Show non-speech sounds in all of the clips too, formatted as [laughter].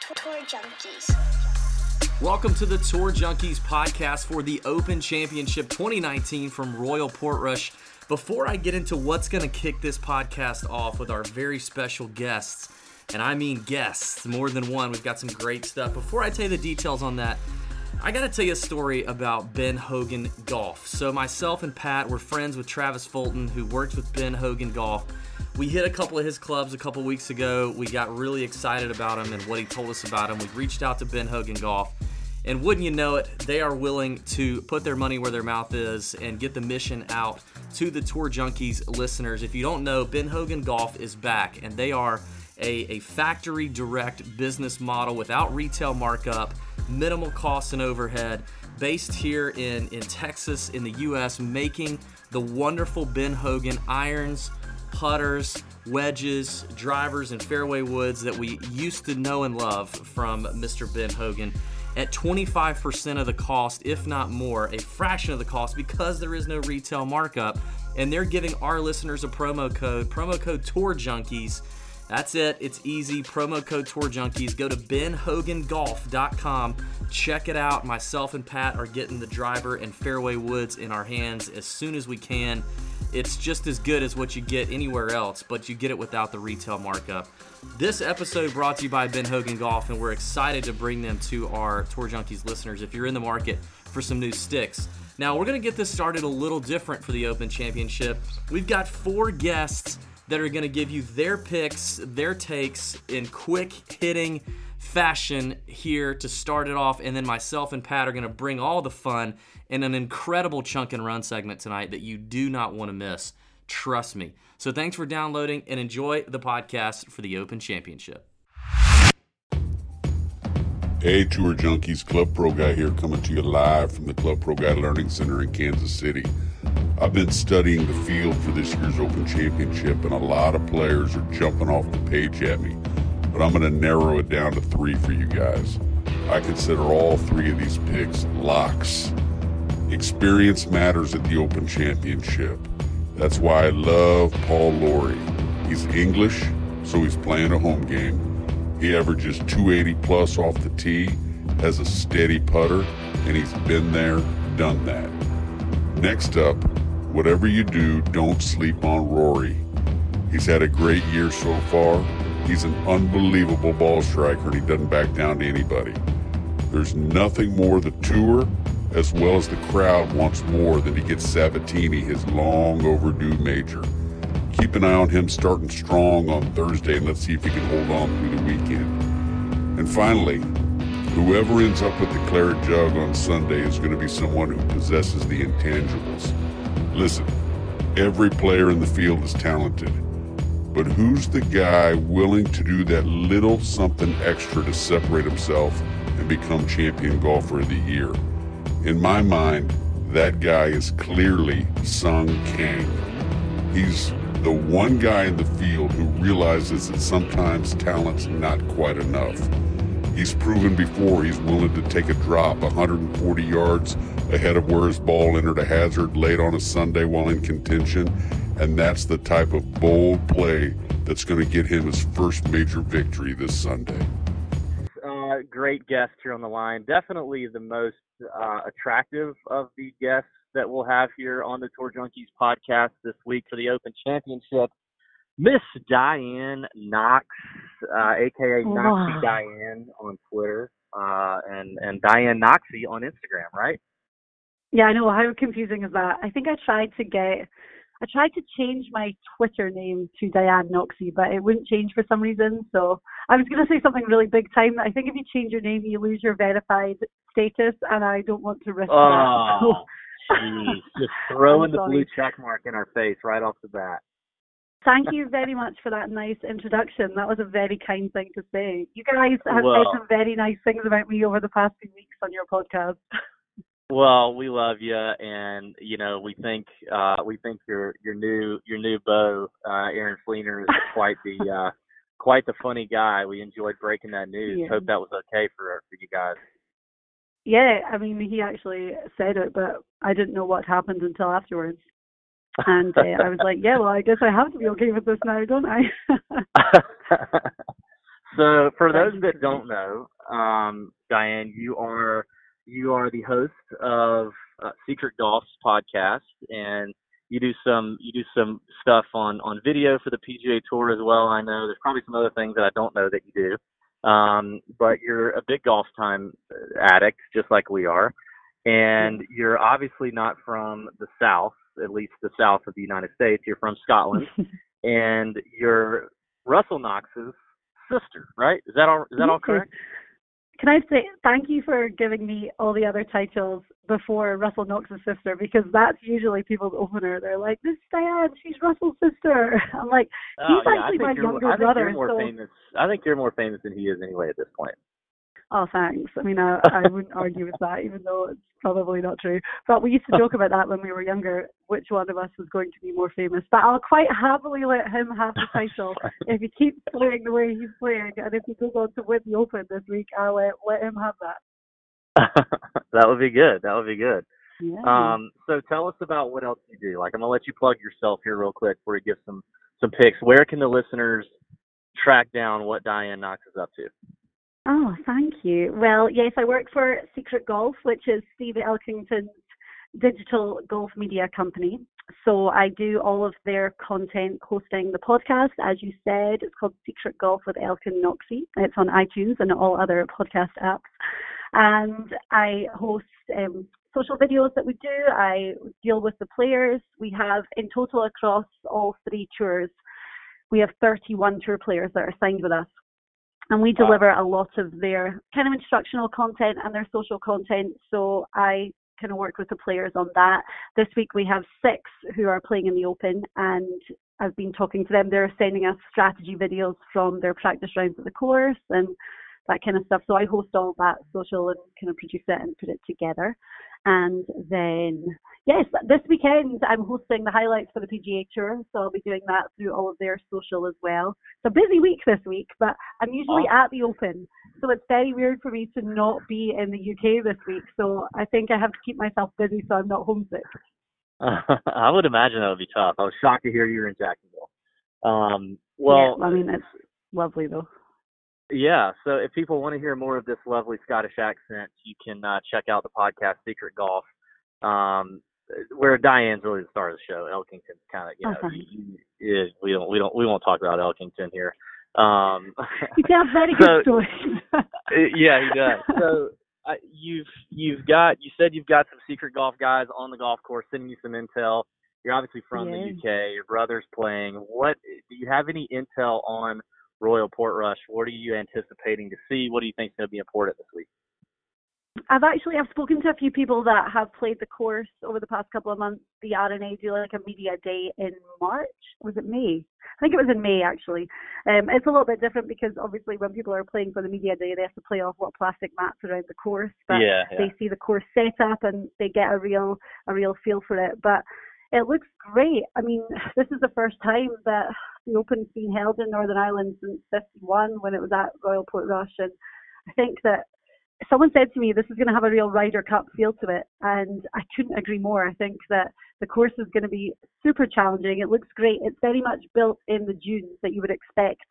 Tour Junkies. Welcome to the Tour Junkies podcast for the Open Championship 2019 from Royal Portrush. Before I get into what's going to kick this podcast off with our very special guests, and I mean guests, more than one, we've got some great stuff. Before I tell you the details on that, I got to tell you a story about Ben Hogan Golf. So, myself and Pat were friends with Travis Fulton, who works with Ben Hogan Golf. We hit a couple of his clubs a couple weeks ago. We got really excited about him and what he told us about him. We reached out to Ben Hogan Golf. And wouldn't you know it, they are willing to put their money where their mouth is and get the mission out to the Tour Junkies listeners. If you don't know, Ben Hogan Golf is back, and they are a, a factory direct business model without retail markup minimal costs and overhead, based here in, in Texas, in the U.S., making the wonderful Ben Hogan irons, putters, wedges, drivers, and fairway woods that we used to know and love from Mr. Ben Hogan at 25% of the cost, if not more, a fraction of the cost because there is no retail markup. And they're giving our listeners a promo code, promo code Tour Junkies that's it. It's easy. Promo code Tour Junkies. Go to benhogangolf.com. Check it out. Myself and Pat are getting the driver and fairway woods in our hands as soon as we can. It's just as good as what you get anywhere else, but you get it without the retail markup. This episode brought to you by Ben Hogan Golf, and we're excited to bring them to our Tour Junkies listeners if you're in the market for some new sticks. Now, we're going to get this started a little different for the Open Championship. We've got four guests that are going to give you their picks, their takes in quick hitting fashion here to start it off. And then myself and Pat are going to bring all the fun in an incredible chunk and run segment tonight that you do not want to miss. Trust me. So thanks for downloading and enjoy the podcast for the Open Championship. Hey, Tour Junkies, Club Pro Guy here, coming to you live from the Club Pro Guy Learning Center in Kansas City. I've been studying the field for this year's Open Championship, and a lot of players are jumping off the page at me. But I'm going to narrow it down to three for you guys. I consider all three of these picks locks. Experience matters at the Open Championship. That's why I love Paul Lawrie. He's English, so he's playing a home game. He averages 280 plus off the tee, has a steady putter, and he's been there, done that. Next up, whatever you do, don't sleep on Rory. He's had a great year so far. He's an unbelievable ball striker and he doesn't back down to anybody. There's nothing more the tour, as well as the crowd, wants more than to get Sabbatini his long overdue major. Keep an eye on him starting strong on Thursday and let's see if he can hold on through the weekend. And finally, Whoever ends up with the claret jug on Sunday is going to be someone who possesses the intangibles. Listen, every player in the field is talented, but who's the guy willing to do that little something extra to separate himself and become champion golfer of the year? In my mind, that guy is clearly Sung Kang. He's the one guy in the field who realizes that sometimes talent's not quite enough. He's proven before he's willing to take a drop 140 yards ahead of where his ball entered a hazard late on a Sunday while in contention. And that's the type of bold play that's going to get him his first major victory this Sunday. Uh, great guest here on the line. Definitely the most uh, attractive of the guests that we'll have here on the Tour Junkies podcast this week for the Open Championship. Miss Diane Knox, uh, aka Noxie Diane on Twitter, uh, and and Diane Noxie on Instagram, right? Yeah, I know. How confusing is that? I think I tried to get, I tried to change my Twitter name to Diane Noxie, but it wouldn't change for some reason. So I was going to say something really big time. I think if you change your name, you lose your verified status, and I don't want to risk oh, that. So. [laughs] Geez, [laughs] just throwing the blue check mark in our face right off the bat. Thank you very much for that nice introduction. That was a very kind thing to say. You guys have well, said some very nice things about me over the past few weeks on your podcast. [laughs] Well, we love you, and you know we think uh, we think your your new your new beau, uh, Aaron Flener, is quite the uh, quite the funny guy. We enjoyed breaking that news. [laughs] Yeah. Hope that was okay for for you guys. Yeah, I mean he actually said it, but I didn't know what happened until afterwards. And uh, I was like, yeah, well, I guess I have to be okay with this now, don't I? [laughs] So for those that don't know, um, Diane, you are you are the host of uh, Secret Golf's podcast, and you do some you do some stuff on on video for the PGA Tour as well. I know there's probably some other things that I don't know that you do, um, but you're a big golf time addict, just like we are, and you're obviously not from the South, at least the South of the United States. You're from Scotland, [laughs] and you're Russell Knox's sister, right? Is that all? Is that all correct? Can I say thank you for giving me all the other titles before Russell Knox's sister because that's usually people's opener. They're like, "This is Diane, she's Russell's sister." [laughs] I'm like, Oh, he's yeah, actually my younger I think brother. more so, famous. I think you're more famous than he is anyway at this point. Oh, thanks. I mean, I, I wouldn't [laughs] argue with that, even though it's probably not true. But we used to joke about that when we were younger, which one of us was going to be more famous. But I'll quite happily let him have the [laughs] title if he keeps playing the way he's playing, and if he goes on to win the Open this week, I'll let, let him have that. [laughs] that would be good. That would be good. Yeah. Um, so tell us about what else you do. Like I'm gonna let you plug yourself here real quick before you give some some picks. Where can the listeners track down what Diane Knox is up to? Oh, thank you. Well, yes, I work for Secret Golf, which is Steve Elkington's digital golf media company. So I do all of their content hosting the podcast. As you said, it's called Secret Golf with Elkin Noxie. It's on iTunes and all other podcast apps. And I host um, social videos that we do. I deal with the players. We have in total across all three tours, we have 31 tour players that are signed with us and we Wow. deliver a lot of their kind of instructional content and their social content. So I kind of work with the players on that. This week we have six who are playing in the Open, and I've been talking to them. They're sending us strategy videos from their practice rounds at the course and that kind of stuff. So I host all that social and kind of produce it and put it together. And then, yes, this weekend I'm hosting the highlights for the PGA Tour, so I'll be doing that through all of their social as well. It's a busy week this week, but I'm usually at the Open, so it's very weird for me to not be in the UK this week. So I think I have to keep myself busy so I'm not homesick. [laughs] I would imagine that would be tough. I was shocked to hear you were in Jacksonville. Um, well, yeah, I mean it's lovely though. Yeah. So if people want to hear more of this lovely Scottish accent, you can uh, check out the podcast Secret Golf, um, where Diane's really the star of the show. Elkington's kind of, you Oh, know, thanks. you- you- is we don't we don't we won't talk about Elkington here. Um, You tell very [laughs] good So- stories. yeah, he does. So uh, you've you've got you said you've got some secret golf guys on the golf course sending you some intel. You're obviously from Yeah. the UK. Your brother's playing. What do you have any intel on Royal Portrush? What are you anticipating to see? What do you think is going to be important this week? I've actually I've spoken to a few people that have played the course over the past couple of months. The R&A do like a media day in March. Was it May? I think it was in May actually. Um, it's a little bit different because obviously when people are playing for the media day, they have to play off what plastic mats around the course. But yeah, yeah. they see the course set up and they get a real a real feel for it. But it looks great. I mean, [sighs] this is the first time that the Open's been held in Northern Ireland since '51 when it was at Royal Portrush, and I think that someone said to me this is going to have a real Ryder Cup feel to it, and I couldn't agree more. I think that the course is going to be super challenging. It looks great. It's very much built in the dunes that you would expect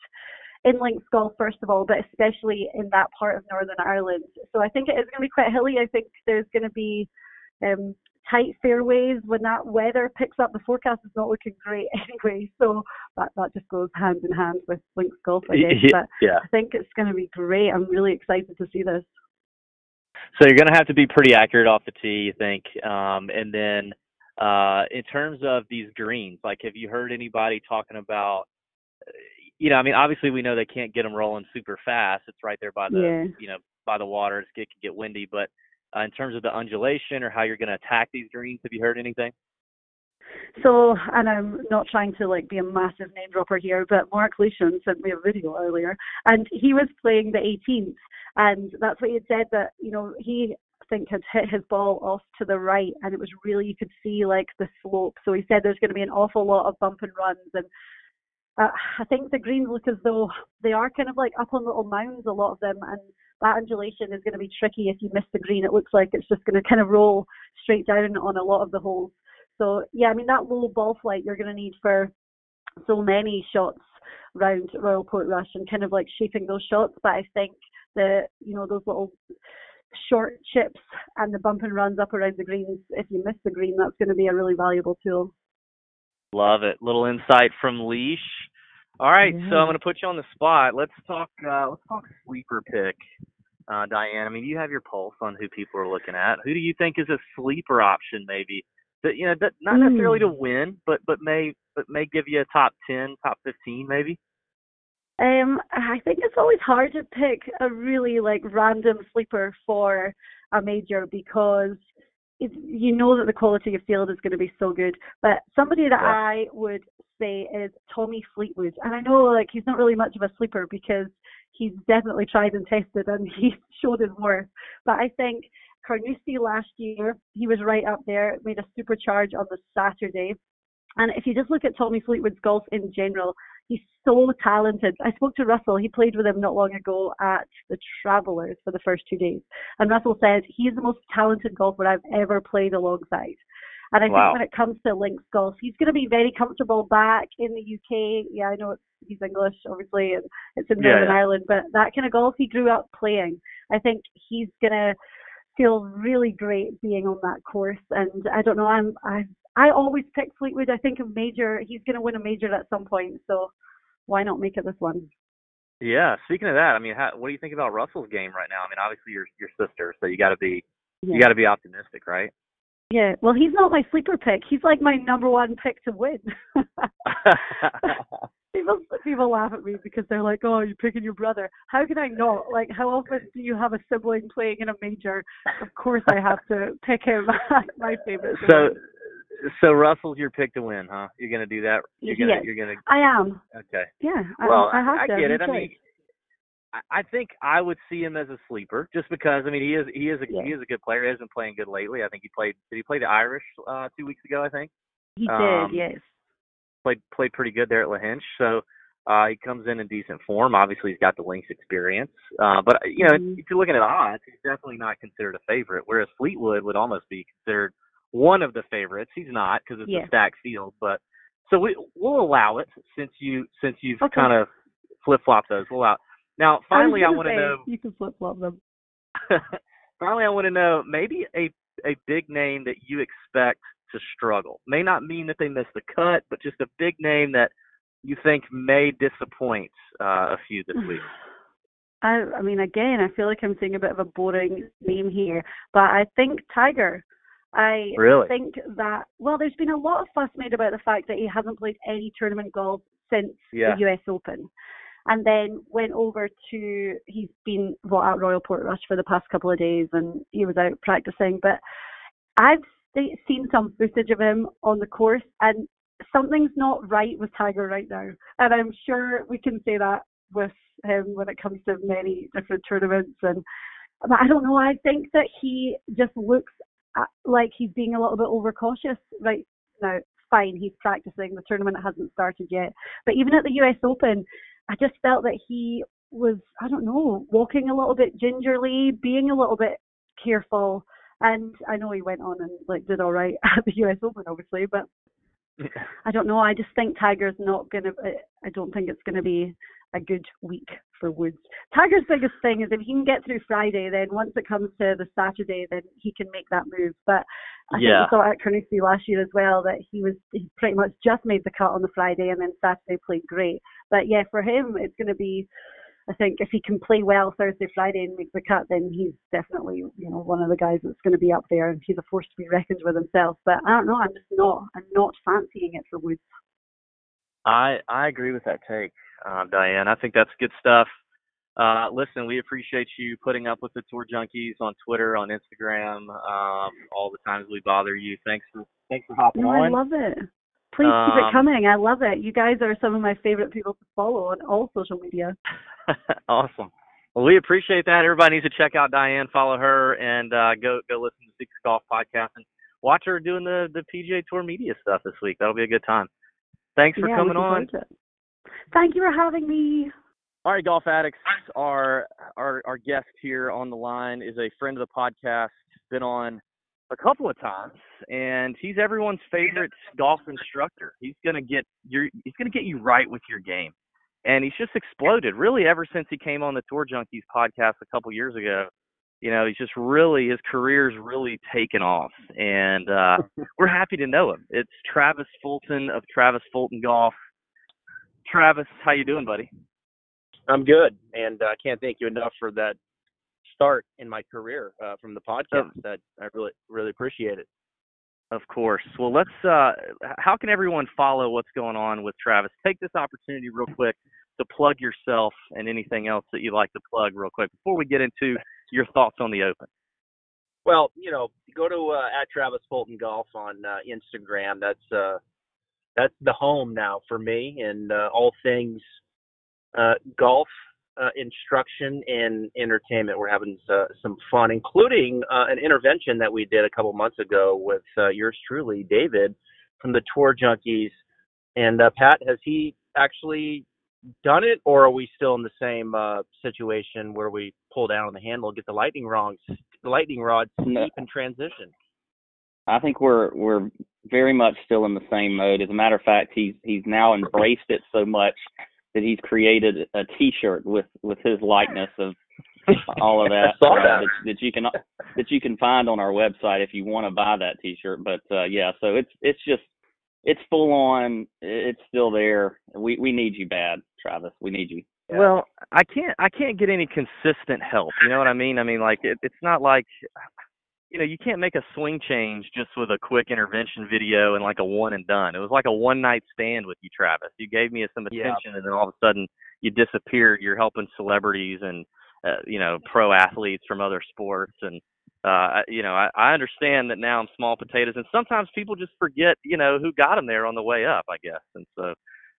in links golf, first of all, but especially in that part of Northern Ireland. So I think it is going to be quite hilly. I think there's going to be um, tight fairways when that weather picks up. The forecast is not looking great [laughs] anyway, so that that just goes hand in hand with links golf, I guess. But yeah. I think it's going to be great. I'm really excited to see this. So you're going to have to be pretty accurate off the tee, you think. Um, and then uh, in terms of these greens, like have you heard anybody talking about? uh, You know, I mean, obviously we know they can't get them rolling super fast. It's right there by the, Yeah. you know, by the water. It's, it can get windy, but uh, in terms of the undulation or how you're going to attack these greens, have you heard anything? So, and I'm not trying to like be a massive name dropper here, but Marc Leishman sent me a video earlier, and he was playing the 18th, and that's what he had said that you know he I think had hit his ball off to the right, and it was really you could see like the slope. So he said there's going to be an awful lot of bump and runs, and uh, I think the greens look as though they are kind of like up on little mounds, a lot of them, and that undulation is going to be tricky if you miss the green. It looks like it's just going to kind of roll straight down on a lot of the holes. So yeah, I mean that low ball flight you're going to need for so many shots around Royal Portrush and kind of like shaping those shots. But I think the you know those little short chips and the bump and runs up around the greens. If you miss the green, that's going to be a really valuable tool. Love it. Little insight from Leash. All right, yeah. so I'm going to put you on the spot. Let's talk. Uh, let's talk sleeper pick, uh, Diane. I mean, you have your pulse on who people are looking at. Who do you think is a sleeper option, maybe? That you know, that not necessarily to win, but but may but may give you a top ten, top fifteen, maybe. Um, I think it's always hard to pick a really like random sleeper for a major because you know that the quality of field is going to be so good. But somebody that yeah. I would say is Tommy Fleetwood, and I know like he's not really much of a sleeper because he's definitely tried and tested and [laughs] he's showed his worth. But I think Carnoustie last year, he was right up there, made a supercharge on the Saturday. And if you just look at Tommy Fleetwood's golf in general, He's so talented. I spoke to Russell. He played with him not long ago at the Travelers for the first two days. And Russell said he's the most talented golfer I've ever played alongside. And I wow. think when it comes to links golf, he's going to be very comfortable back in the UK. Yeah, I know it's, he's English, obviously, and it's in Northern yeah, yeah. Ireland, but that kind of golf he grew up playing. I think he's going to feel really great being on that course. And I don't know, I'm I I always pick Fleetwood. I think a major, he's going to win a major at some point. So why not make it this one? Yeah. Speaking of that, I mean, how, what do you think about Russell's game right now? I mean, obviously you're your sister, so you got to be yeah. you got to be optimistic, right? Yeah. Well, he's not my sleeper pick. He's like my number one pick to win. [laughs] [laughs] people people laugh at me because they're like, "Oh, you're picking your brother." How can I not? Like, how often do you have a sibling playing in a major? Of course, I have to pick him. [laughs] my favorite. So, so Russell's your pick to win, huh? You're gonna do that. You're gonna. Yes, you're gonna. I am. Okay. Yeah. Well, I, I have I get it. I mean, I think I would see him as a sleeper, just because. I mean, he is he is a yeah. he is a good player. He hasn't playing good lately. I think he played. Did he play the Irish uh two weeks ago? I think. He um, did. Yes. Played played pretty good there at Lahinch. So. Uh, he comes in in decent form. Obviously, he's got the links experience. Uh, but you know, mm-hmm. if you're looking at odds, he's definitely not considered a favorite. Whereas Fleetwood would almost be considered one of the favorites. He's not because it's yeah. a stacked field, but so we we'll allow it since you since you've okay. kind of flip flopped those. We'll allow. Now, finally, I, I want to know. You can flip flop them. [laughs] finally, I want to know maybe a a big name that you expect to struggle. May not mean that they miss the cut, but just a big name that you think may disappoint uh, a few this week. [sighs] I, I mean, again, I feel like I'm saying a bit of a boring name here, but I think Tiger I really? think that well, there's been a lot of fuss made about the fact that he hasn't played any tournament golf since yeah. the US Open, and then went over to he's been well, at Royal Portrush for the past couple of days, and he was out practicing. But I've seen some footage of him on the course, and something's not right with Tiger right now, and I'm sure we can say that with him when it comes to many different tournaments and but I don't know. I think that he just looks Uh, like he's being a little bit overcautious right now. Fine, he's practicing. The tournament hasn't started yet. But even at the US Open, I just felt that he was, I don't know, walking a little bit gingerly, being a little bit careful. And I know he went on and like did all right [laughs] at the US Open, obviously, but I don't know. I just think Tiger's not gonna. I don't think it's gonna be a good week for Woods. Tiger's biggest thing is if he can get through Friday, then once it comes to the Saturday, then he can make that move. But I yeah. think we saw at Carnoustie last year as well that he was he pretty much just made the cut on the Friday and then Saturday played great. But yeah, for him it's going to be. I think if he can play well Thursday, Friday, and make the cut, then he's definitely you know one of the guys that's going to be up there, and he's a force to be reckoned with himself. But I don't know, I'm just not, I'm not fancying it for Woods. I I agree with that take uh, Diane. I think that's good stuff. Uh, listen, we appreciate you putting up with the Tour Junkies on Twitter, on Instagram, um, all the times we bother you. Thanks for thanks for hopping no, on. I love it. Please um, keep it um, coming. I love it. You guys are some of my favorite people to follow on all social media. [laughs] awesome. Well, we appreciate that. Everybody needs to check out Diane, follow her, and uh, go go listen to the Secret Golf podcast and watch her doing the the PGA Tour media stuff this week. That'll be a good time. Thanks for yeah, coming on. Thank you for having me. All right, golf addicts. Our our our guest here on the line is a friend of the podcast. Been on a couple of times, and he's everyone's favorite golf instructor. He's gonna get your he's gonna get you right with your game. and he's just exploded. Really, ever since he came on the Tour Junkies podcast a couple years ago, you know, he's just really his career's really taken off, and uh, [laughs] we're happy to know him. It's Travis Fulton of Travis Fulton Golf. Travis, how you doing, buddy? I'm good, and I uh, can't thank you enough for that start in my career uh, from the podcast. That I really really appreciate it. Of course. Well, let's. Uh, how can everyone follow what's going on with Travis? Take this opportunity real quick to plug yourself and anything else that you'd like to plug real quick before we get into your thoughts on the Open. Well, you know, go to uh, at Travis Fulton Golf on uh, Instagram. That's uh, that's the home now for me and uh, all things uh, golf uh, instruction and entertainment. We're having uh, some fun, including uh, an intervention that we did a couple months ago with uh, yours truly, David, from the Tour Junkies. And uh, Pat, has he actually done it, or are we still in the same uh, situation where we pull down on the handle, get the lightning the lightning rod steep no. in transition? I think we're we're very much still in the same mode. As a matter of fact, he's he's now embraced it so much that he's created a T-shirt with with his likeness of all of [laughs] that, uh, that. that. that you can that you can find on our website if you want to buy that T-shirt. But uh, yeah, so it's it's just it's full on. It's still there. We we need you bad, Travis. We need you. Yeah. Well, I can't I can't get any consistent help. You know what I mean? I mean like it, it's not like you know, you can't make a swing change just with a quick intervention video and like a one and done. It was like a one night stand with you, Travis. You gave me some attention, yeah. and then all of a sudden you disappeared. You're helping celebrities and uh, you know pro athletes from other sports, and uh, you know I, I understand that now I'm small potatoes, and sometimes people just forget you know who got them there on the way up, I guess, and so.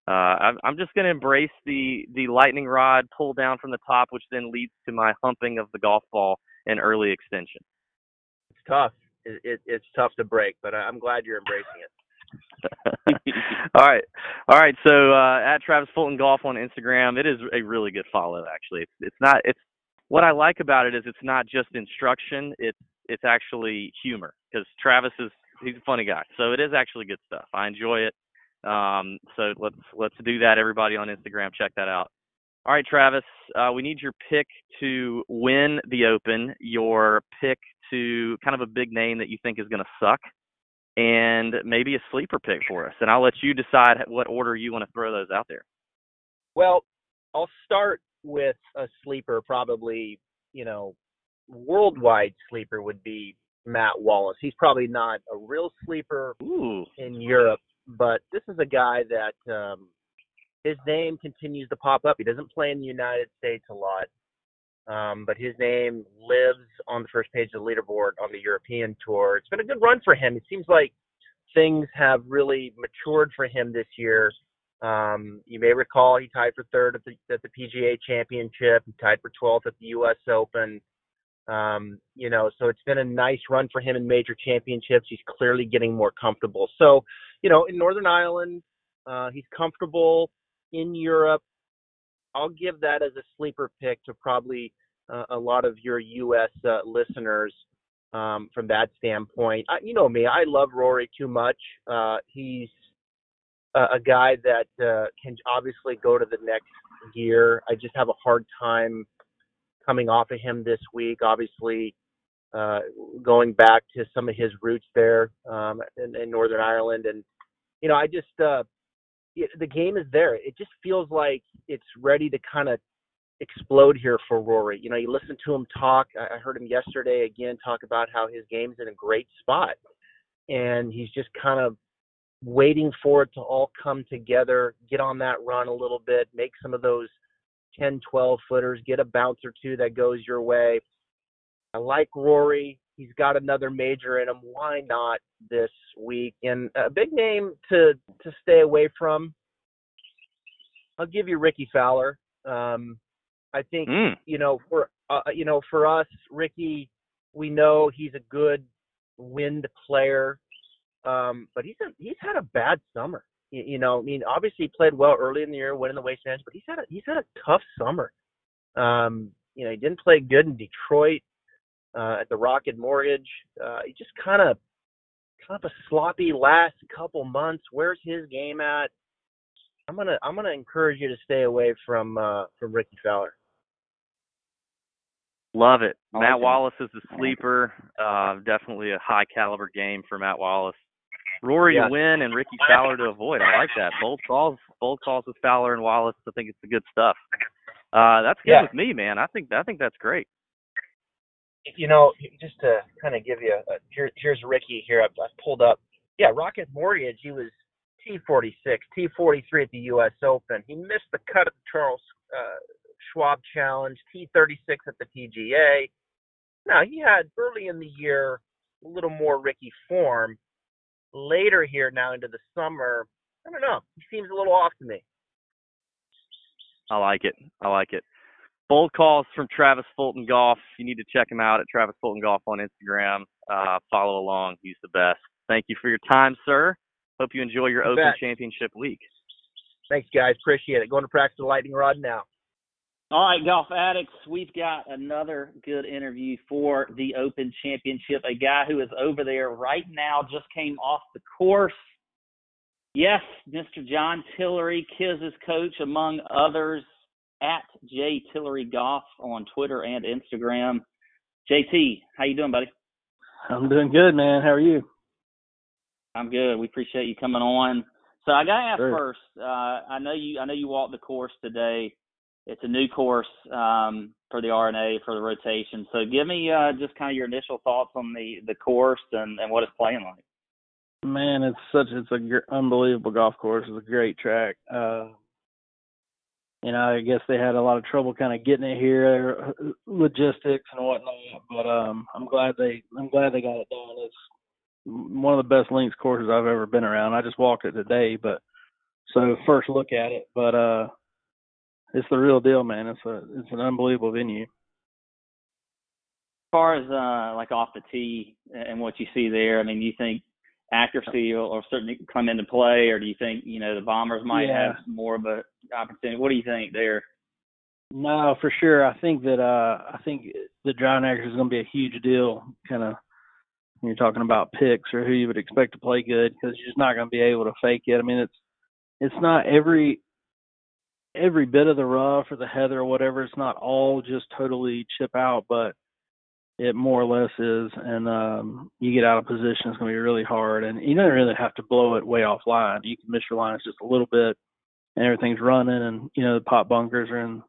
Uh, I'm, I'm just going to embrace the the lightning rod pull down from the top, which then leads to my humping of the golf ball and early extension It's tough. It, it, it's tough to break, but I'm glad you're embracing it. [laughs] all right, all right. So uh, at Travis Fulton Golf on Instagram, it is a really good follow. Actually, it's it's not. It's what I like about it is it's not just instruction. It's it's actually humor because Travis is he's a funny guy. So it is actually good stuff. I enjoy it. Um, so let's let's do that. Everybody on Instagram, check that out. All right, Travis, uh, we need your pick to win the Open, your pick to kind of a big name that you think is going to suck, and maybe a sleeper pick for us. And I'll let you decide what order you want to throw those out there. Well, I'll start with a sleeper, probably, you know, worldwide sleeper would be Matt Wallace. He's probably not a real sleeper Ooh. in Europe, but this is a guy that um, his name continues to pop up. He doesn't play in the United States a lot, um, but his name lives on the first page of the leaderboard on the European Tour. It's been a good run for him. It seems like things have really matured for him this year. Um, you may recall he tied for third at the, at the PGA Championship. He tied for 12th at the U.S. Open. Um, you know, so it's been a nice run for him in major championships. He's clearly getting more comfortable. So, you know, in Northern Ireland, uh, he's comfortable in Europe. I'll give that as a sleeper pick to probably uh, a lot of your U.S. Uh, listeners um, from that standpoint. I, you know me, I love Rory too much. Uh, he's a, a guy that uh, can obviously go to the next gear. I just have a hard time coming off of him this week. Obviously, uh, going back to some of his roots there um, in, in Northern Ireland, and you know, I just uh, the game is there. It just feels like it's ready to kind of explode here for Rory. You know, you listen to him talk. I heard him yesterday again talk about how his game's in a great spot, and he's just kind of waiting for it to all come together, get on that run a little bit, make some of those 10, 12 footers, get a bounce or two that goes your way. I like Rory. He's got another major in him. Why not this week? And a big name to to stay away from. I'll give you Rickie Fowler. Um, I think mm. you know for uh, you know for us, Rickie, we know he's a good wind player, um, but he's a, he's had a bad summer. You, you know, I mean, obviously he played well early in the year, winning the Waste Management, but he's had a, he's had a tough summer. Um, you know, he didn't play good in Detroit uh, at the Rocket Mortgage. Uh, he just kind of kind of a sloppy last couple months. Where's his game at? I'm gonna I'm gonna encourage you to stay away from uh, from Rickie Fowler. Love it. Matt. Wallace is a I like it. sleeper. Uh, definitely a high caliber game for Matt Wallace. Rory Yeah. to win and Rickie Fowler to avoid. I like that. Bold calls, bold calls with Fowler and Wallace. I think it's the good stuff. Uh, that's good Yeah. with me, man. I think I think that's great. You know, just to kind of give you a, here, here's Rickie here. I've, I've pulled up. Yeah, Rocket Mortgage. He was T46, T43 at the U.S. Open. He missed the cut at the Charles uh, Schwab Challenge, T36 at the PGA. Now he had early in the year a little more Rickie form. Later here, now into the summer, I don't know. He seems a little off to me. I like it. I like it. Bold calls from Travis Fulton Golf. You need to check him out at Travis Fulton Golf on Instagram. Uh, follow along. He's the best. Thank you for your time, sir. Hope you enjoy your You Open bet. Championship week. Thanks, guys. Appreciate it. Going to practice the lightning rod now. All right, golf addicts, we've got another good interview for the Open Championship. A guy who is over there right now just came off the course. Yes, Mr. John Tillery, Kiz's coach, among others, at J Tillery Golf on Twitter and Instagram. JT, how you doing, buddy? I'm doing good, man. How are you? I'm good. We appreciate you coming on. So I gotta ask Sure. first. Uh, I know you. I know you walked the course today. It's a new course um, for the R&A for the rotation. So give me uh, just kind of your initial thoughts on the the course and and what it's playing like. Man, it's such it's a gr- unbelievable golf course. It's a great track. Uh, you know, I guess they had a lot of trouble kind of getting it here, uh, logistics and whatnot. But um, I'm glad they I'm glad they got it done. It's one of the best links courses I've ever been around. I just walked it today, but so first look at it. But uh, it's the real deal, man. It's a it's an unbelievable venue. As far as uh, like off the tee and what you see there, I mean, do you think accuracy will, will certainly come into play, or do you think you know the Bombers might Yeah. have more of a opportunity? What do you think there? No, for sure. I think that uh I think the driving accuracy is going to be a huge deal. Kind of when you're talking about picks or who you would expect to play good, because you're just not going to be able to fake it. I mean, it's it's not every every bit of the rough or the heather or whatever. It's not all just totally chip out, but it more or less is. And um you get out of position, it's going to be really hard. And you don't really have to blow it way off line. You can miss your lines just a little bit, and everything's running. And you know the pot bunkers are in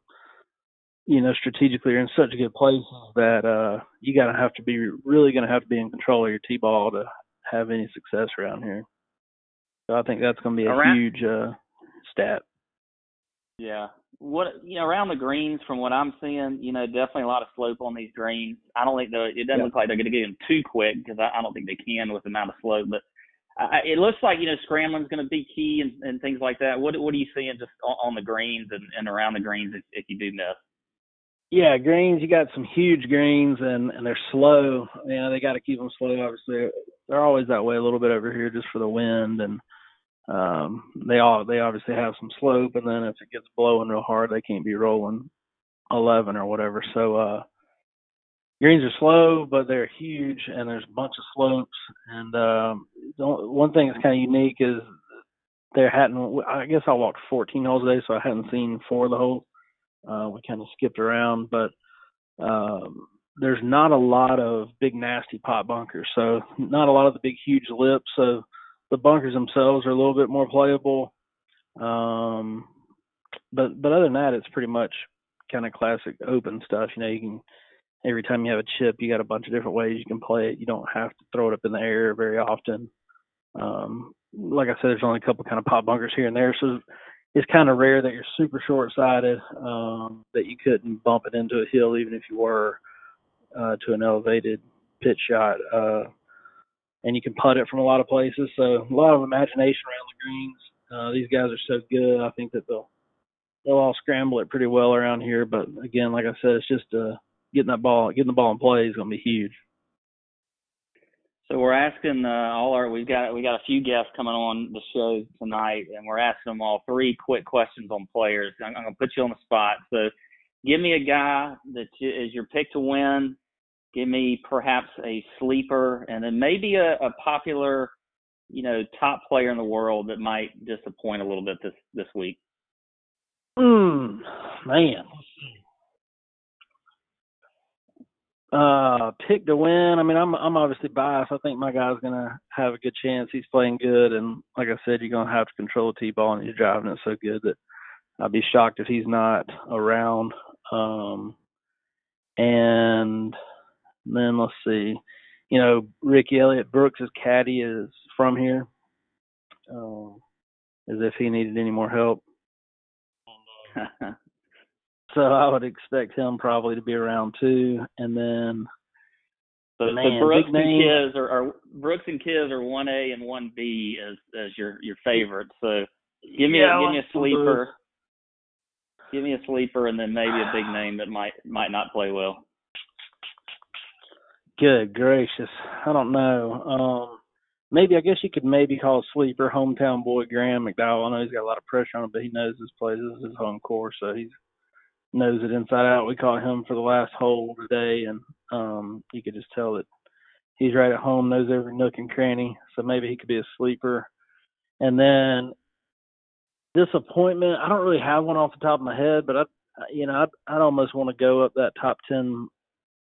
you know, strategically are in such good places that uh you gotta have to be really gonna have to be in control of your tee ball to have any success around here. So I think that's gonna be a huge uh stat. Yeah. What you know around the greens, from what I'm seeing, you know, definitely a lot of slope on these greens. I don't think the it doesn't Yeah. look like they're going to get them too quick because I, I don't think they can with the amount of slope. But I, it looks like you know scrambling's going to be key and, and things like that. What what are you seeing just on, on the greens and, and around the greens if, if you do miss? Yeah, greens, you got some huge greens and and they're slow. You know, they gotta keep them slow obviously. They're always that way a little bit over here just for the wind and um they all they obviously have some slope and then if it gets blowing real hard they can't be rolling eleven or whatever. So uh greens are slow but they're huge and there's a bunch of slopes and um one thing that's kinda unique is there hadn't I guess I walked fourteen holes today so I hadn't seen four of the holes. Uh we kinda skipped around but um there's not a lot of big nasty pot bunkers, so not a lot of the big huge lips. So the bunkers themselves are a little bit more playable. Um, but but other than that, it's pretty much kind of classic open stuff. You know, you can every time you have a chip, you got a bunch of different ways you can play it. You don't have to throw it up in the air very often. Um, like I said, there's only a couple kind of pot bunkers here and there, so it's kind of rare that you're super short sided, um, that you couldn't bump it into a hill even if you were uh, to an elevated pitch shot. Uh, and you can putt it from a lot of places. So a lot of imagination around the greens. Uh, these guys are so good. I think that they'll they'll all scramble it pretty well around here. But again, like I said, it's just uh, getting that ball getting the ball in play is going to be huge. So we're asking uh, all our we've got we got a few guests coming on the show tonight, and we're asking them all three quick questions on players. I'm, I'm gonna put you on the spot. So give me a guy that you, is your pick to win. Give me perhaps a sleeper, and then maybe a, a popular you know, top player in the world that might disappoint a little bit this this week? Hmm, man. Uh, pick to win. I mean, I'm I'm obviously biased. I think my guy's gonna have a good chance. He's playing good, and like I said, you're gonna have to control the t-ball, and he's driving it so good that I'd be shocked if he's not around. Um, and then let's see, you know, Ricky Elliott Brooks' caddy is from here. Um, as if he needed any more help. [laughs] So I would expect him probably to be around too. And then so, man, so Brooks and. Kiz are, are Brooks and Kiz are one A and one B as as your your favorites. So give me Yeah, a give me a sleeper. Give me a sleeper and then maybe a big name that might might not play well. Good gracious. I don't know. Um maybe I guess you could maybe call sleeper hometown boy Graeme McDowell. I know he's got a lot of pressure on him, but he knows this place. This is his home course, so he's knows it inside out. We caught him for the last hole today and um you could just tell that he's right at home, knows every nook and cranny. So maybe he could be a sleeper. And then disappointment, I don't really have one off the top of my head, but I you know, I'd, I'd almost want to go up that top 10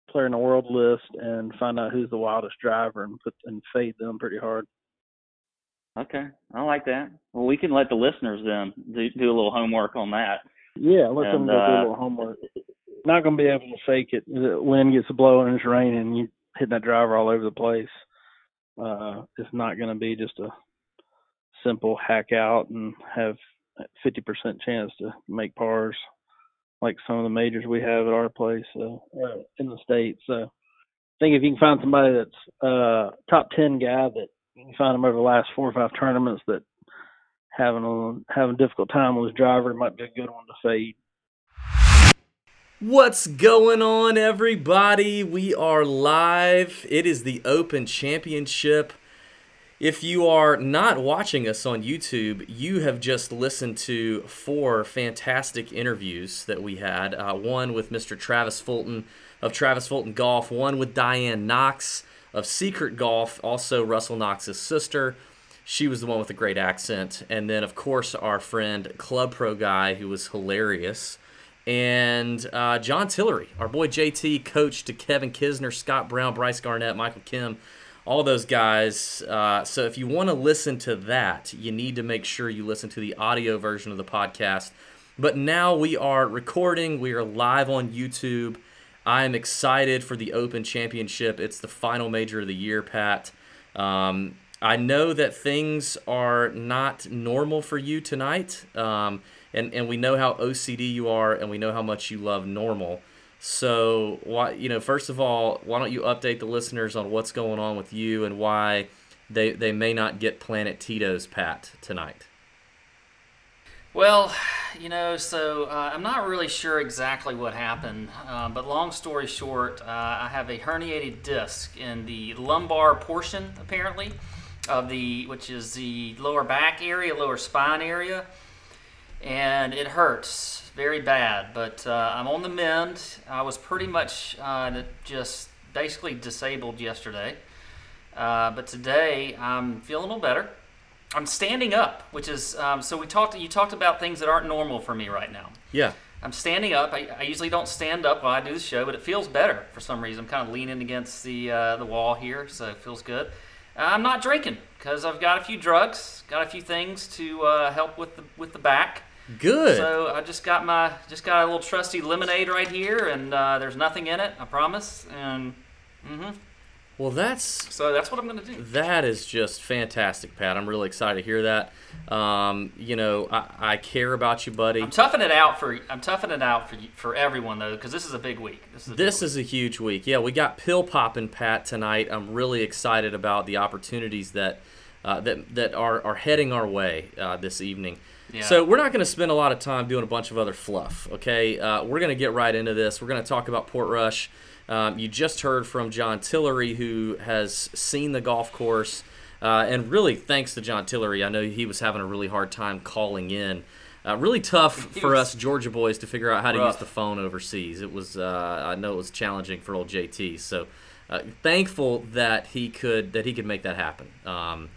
player in the world list and find out who's the wildest driver and put and fade them pretty hard. Okay, I like that. Well, we can let the listeners then do, do a little homework on that. Yeah, let them And, go do a uh, little homework. Not going to be able to fake it. The wind gets blowing and it's raining and you hitting that driver all over the place. Uh, it's not going to be just a simple hack out and have 50% chance to make pars like some of the majors we have at our place uh, uh, in the state. So I think if you can find somebody that's uh top 10 guy that you can find them over the last four or five tournaments that having a having a difficult time with his driver might be a good one to fade. What's going on, everybody? We are live. It is the Open Championship. If you are not watching us on YouTube, you have just listened to four fantastic interviews that we had. Uh, one with Mr. Travis Fulton of Travis Fulton Golf, one with Diane Knox of Secret Golf, also Russell Knox's sister. She was the one with the great accent. And then, of course, our friend Club Pro Guy, who was hilarious and uh, John Tillery, our boy JT, coach to Kevin Kisner, Scott Brown, Brice Garnett, Michael Kim, all those guys. Uh, so if you want to listen to that, you need to make sure you listen to the audio version of the podcast. But now we are recording, we are live on YouTube. I am excited for the Open Championship. It's the final major of the year, Pat. Um, I know that things are not normal for you tonight. Um, and and we know how OCD you are, and we know how much you love normal. So why you know first of all, why don't you update the listeners on what's going on with you and why they they may not get Planet Tito's Pat tonight? Well, you know, so uh, I'm not really sure exactly what happened, uh, but long story short, uh, I have a herniated disc in the lumbar portion, apparently, of the which is the lower back area, lower spine area and it hurts very bad. But uh, I'm on the mend. I was pretty much uh, just basically disabled yesterday, uh, but today I'm feeling a little better. I'm standing up, which is um, so we talked. You talked about things that aren't normal for me right now. Yeah. I'm standing up. I, I usually don't stand up while I do the show, but it feels better for some reason. I'm kind of leaning against the uh, the wall here, so it feels good. I'm not drinking because I've got a few drugs, got a few things to uh, help with the with the back. Good. So I just got my just got a little trusty lemonade right here, and uh, there's nothing in it, I promise. And mm-hmm. well, that's so that's what I'm gonna do. That is just fantastic, Pat. I'm really excited to hear that. Um, you know, I, I care about you, buddy. I'm toughing it out for I'm toughing it out for for everyone though, because this is a big week. This is a This week. a huge week. Yeah, we got pill popping Pat tonight. I'm really excited about the opportunities that uh, that that are are heading our way uh, this evening. Yeah. So we're not going to spend a lot of time doing a bunch of other fluff. Okay, uh, we're going to get right into this. We're going to talk about Portrush. Um, you just heard from John Tillery, who has seen the golf course, uh, and really thanks to John Tillery, I know he was having a really hard time calling in. Uh, really tough [laughs] for us Georgia boys to figure out how to use the phone overseas. It was uh, I know it was challenging for old JT. So uh, thankful that he could that he could make that happen. Um,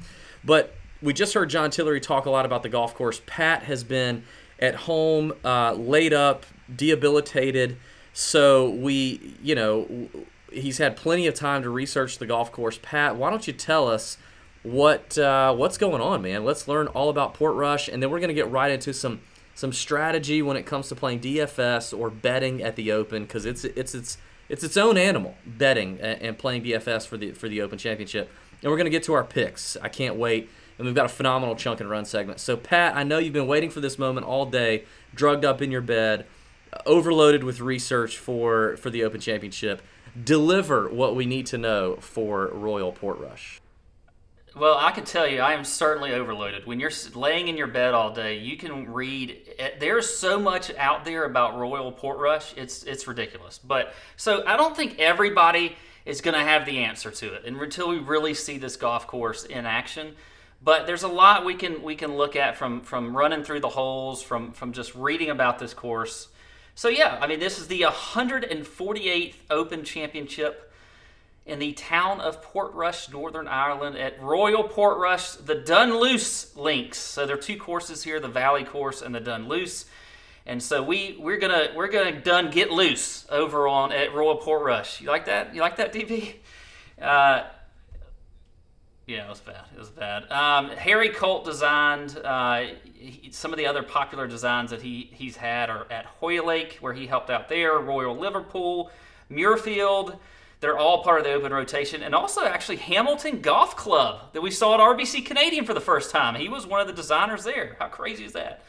But we just heard John Tillery talk a lot about the golf course. Pat has been at home, uh, laid up, debilitated. So we, you know, he's had plenty of time to research the golf course. Pat, why don't you tell us what uh, what's going on, man? Let's learn all about Portrush, and then we're gonna get right into some some strategy when it comes to playing DFS or betting at the Open because it's it's it's it's its own animal, betting and playing DFS for the for the Open Championship. And we're gonna get to our picks. I can't wait. And we've got a phenomenal chunk and run segment. So Pat, I know you've been waiting for this moment all day, drugged up in your bed, overloaded with research for for the Open Championship. Deliver what we need to know for Royal Portrush. Well, I can tell you, I am certainly overloaded. When you're laying in your bed all day, you can read. Eh, there's so much out there about Royal Portrush. It's it's ridiculous. But so I don't think everybody is going to have the answer to it, and until we really see this golf course in action. But there's a lot we can we can look at from from running through the holes, from from just reading about this course. So yeah, I mean, this is the 148th Open Championship in the town of Portrush, Northern Ireland, at Royal Portrush, the Dunluce Links. So there are two courses here: the Valley Course and the Dunluce. And so we we're gonna we're gonna done get loose over on at Royal Portrush. You like that? You like that, DB? Uh, yeah, it was bad. It was bad. Um, Harry Colt designed uh, he, some of the other popular designs that he he's had are at Hoylake, where he helped out there. Royal Liverpool, Muirfield. They're all part of the open rotation. And also, actually, Hamilton Golf Club that we saw at RBC Canadian for the first time. He was one of the designers there. How crazy is that?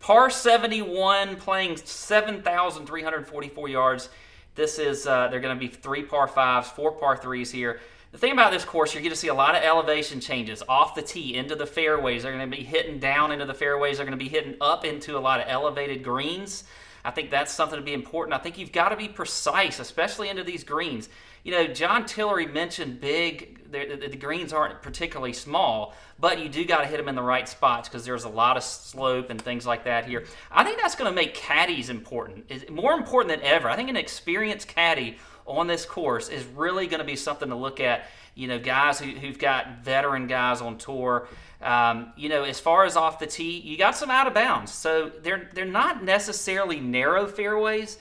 Par 71, playing 7,344 yards. This is, uh, they're going to be three par fives, four par threes here. The thing about this course, you're going to see a lot of elevation changes off the tee into the fairways. They're going to be hitting down into the fairways. They're going to be hitting up into a lot of elevated greens. I think that's something to be important. I think you've got to be precise, especially into these greens you know, John Tillery mentioned big. The, the, greens aren't particularly small, but you do got to hit them in the right spots because there's a lot of slope and things like that here. I think that's going to make caddies important. Is more important than ever. I think an experienced caddy on this course is really going to be something to look at. You know, guys who, who've got veteran guys on tour. Um, you know, as far as off the tee, you got some out of bounds. So they're they're not necessarily narrow fairways,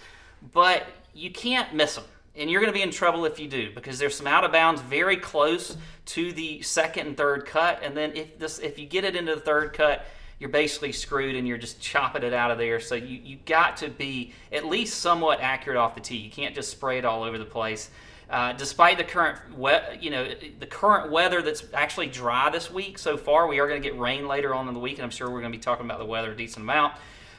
but you can't miss them and you're going to be in trouble if you do because there's some out of bounds very close to the second and third cut and then if this if you get it into the third cut you're basically screwed and you're just chopping it out of there. So you you got to be at least somewhat accurate off the tee. You can't just spray it all over the place. Uh, despite the current we- you know the current weather that's actually dry this week so far we are going to get rain later on in the week and i'm sure we're going to be talking about the weather a decent amount.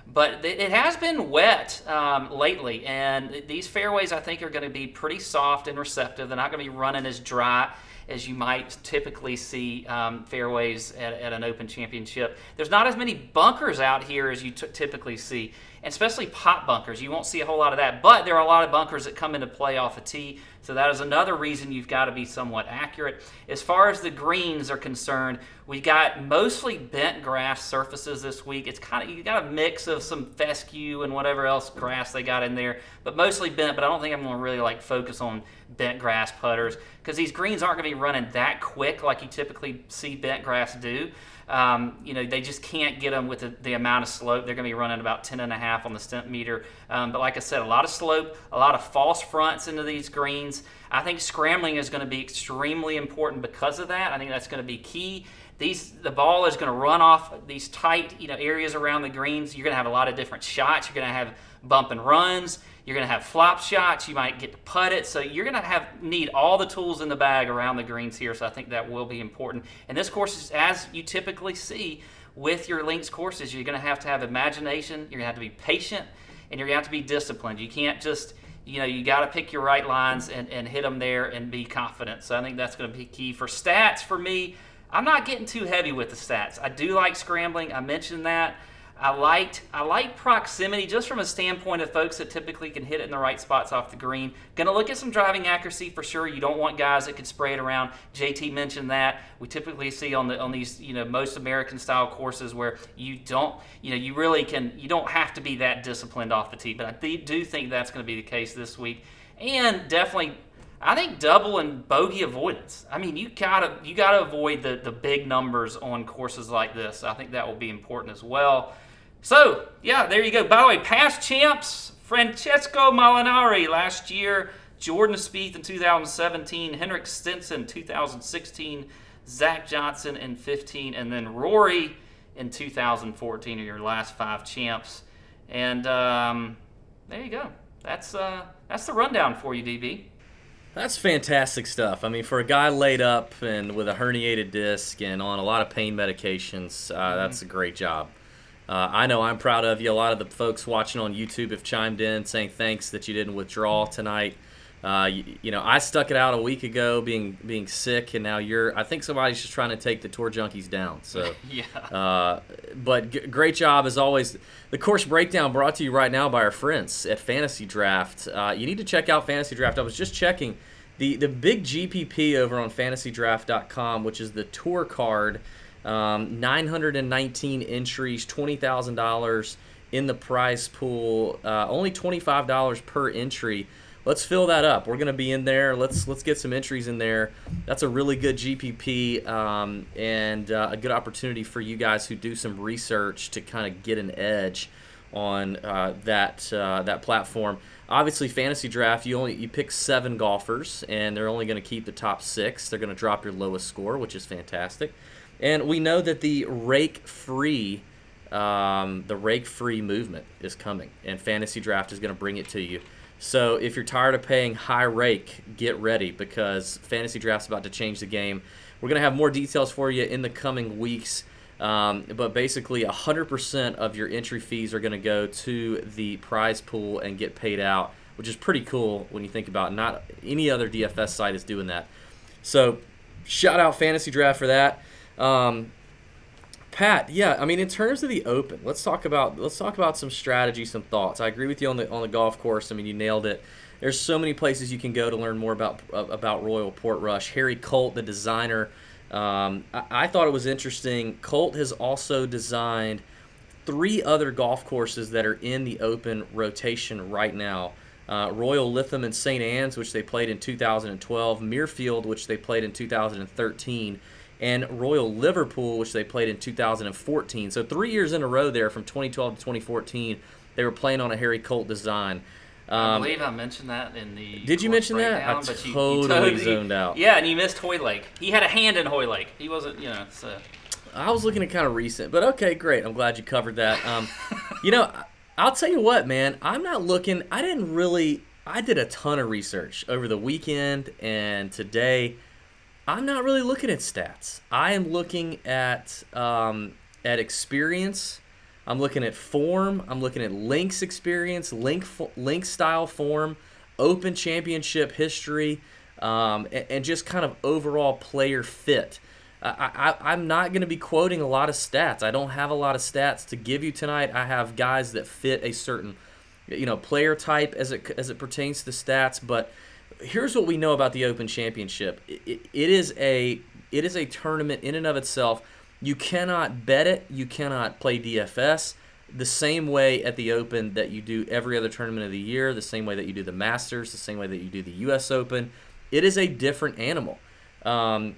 But it has been wet um, lately, and these fairways I think are going to be pretty soft and receptive. They're not going to be running as dry as you might typically see um, fairways at, at, an Open Championship. There's not as many bunkers out here as you t- typically see, especially pot bunkers. You won't see a whole lot of that, but there are a lot of bunkers that come into play off a tee. So that is another reason you've got to be somewhat accurate. As far as the greens are concerned, we got mostly bent grass surfaces this week. It's kind of you got a mix of some fescue and whatever else grass they got in there, but mostly bent. But I don't think I'm going to really like focus on bent grass putters because these greens aren't going to be running that quick like you typically see bent grass do. Um, you know, they just can't get them with the, the, amount of slope. They're going to be running about 10 and a half on the Stimpmeter. Um, but like I said, a lot of slope, a lot of false fronts into these greens. I think scrambling is going to be extremely important because of that. I think that's going to be key. These the ball is going to run off these tight you know areas around the greens. You're going to have a lot of different shots. You're going to have bump and runs. You're going to have flop shots. You might get to putt it. So you're going to have need all the tools in the bag around the greens here. So I think that will be important. And this course is as you typically see with your links courses. You're going to have to have imagination. You're going to have to be patient, and you're going to have to be disciplined. You can't just you know, you got to pick your right lines and, and hit them there and be confident. So I think that's going to be key. For stats, for me, I'm not getting too heavy with the stats. I do like scrambling. I mentioned that. I liked I like proximity just from a standpoint of folks that typically can hit it in the right spots off the green. Going to look at some driving accuracy for sure. You don't want guys that can spray it around. JT mentioned that. We typically see on the on these you know most American style courses where you don't you know you really can you don't have to be that disciplined off the tee. But I do think that's going to be the case this week. And definitely I think double and bogey avoidance. I mean, you gotta you gotta avoid the the big numbers on courses like this. I think that will be important as well. So yeah, there you go. By the way, past champs: Francesco Molinari last year, Jordan Spieth in 2017, Henrik Stenson 2016, Zach Johnson in 15, and then Rory in 2014 are your last five champs. And um, there you go. That's uh, that's the rundown for you, DB. That's fantastic stuff. I mean, for a guy laid up and with a herniated disc and on a lot of pain medications, uh, mm-hmm. that's a great job. Uh, I know I'm proud of you. A lot of the folks watching on YouTube have chimed in saying thanks that you didn't withdraw tonight. Uh, you, you, know, I stuck it out a week ago, being being sick, and now you're. I think somebody's just trying to take the tour junkies down. So, [laughs] yeah. Uh, but g- great job as always. The course breakdown brought to you right now by our friends at Fantasy Draft. Uh, you need to check out Fantasy Draft. I was just checking the the big GPP over on FantasyDraft.com, which is the tour card. Um, 919 entries, twenty thousand dollars in the prize pool. Uh, only twenty five dollars per entry let's fill that up. We're gonna be in there. Let's let's get some entries in there. That's a really good GPP um, and uh, a good opportunity for you guys who do some research to kind of get an edge on uh, that uh, that platform. Obviously, fantasy draft you only you pick seven golfers, and they're only going to keep the top six. They're going to drop your lowest score, which is fantastic. And we know that the rake free. Um, the rake free movement is coming, and fantasy draft is going to bring it to you. So if you're tired of paying high rake, get ready because fantasy draft's about to change the game. We're gonna have more details for you in the coming weeks. Um, but basically, 100% of your entry fees are going to go to the prize pool and get paid out, which is pretty cool when you think about it. Not any other DFS site is doing that. So, shout out Fantasy Draft for that. Um, Pat, yeah, I mean, in terms of the Open, let's talk about let's talk about some strategy, some thoughts. I agree with you on the on the golf course. I mean, you nailed it. There's so many places you can go to learn more about about Royal Portrush. Harry Colt, the designer, um, I, I thought it was interesting. Colt has also designed three other golf courses that are in the Open rotation right now. Uh, Royal Lytham and St. Anne's, which they played in 2012, Muirfield, which they played in 2013 and Royal Liverpool, which they played in 2014. So three years in a row there from 2012 to 2014, they were playing on a Harry Colt design. Um, I believe I mentioned that in the. Did you mention that? I but you, totally, you totally zoned out. [laughs] Yeah, and you missed Hoylake. He had a hand in Hoylake. He wasn't, you know. So. I was looking at kind of recent, but okay, great. I'm glad you covered that. Um, you know, I'll tell you what, man. I'm not looking. I didn't really. I did a ton of research over the weekend and today. I'm not really looking at stats. I am looking at um, at experience. I'm looking at form. I'm looking at links experience, link link style form, Open Championship history, um, and, and, just kind of overall player fit. I, I, I'm not going to be quoting a lot of stats. I don't have a lot of stats to give you tonight. I have guys that fit a certain, you know, player type as it as it pertains to stats, but here's what we know about the Open Championship. It, it, it is a it is a tournament in and of itself. You cannot bet it. You cannot play DFS the same way at the Open that you do every other tournament of the year. The same way that you do the Masters. The same way that you do the U.S. Open. It is a different animal. Um,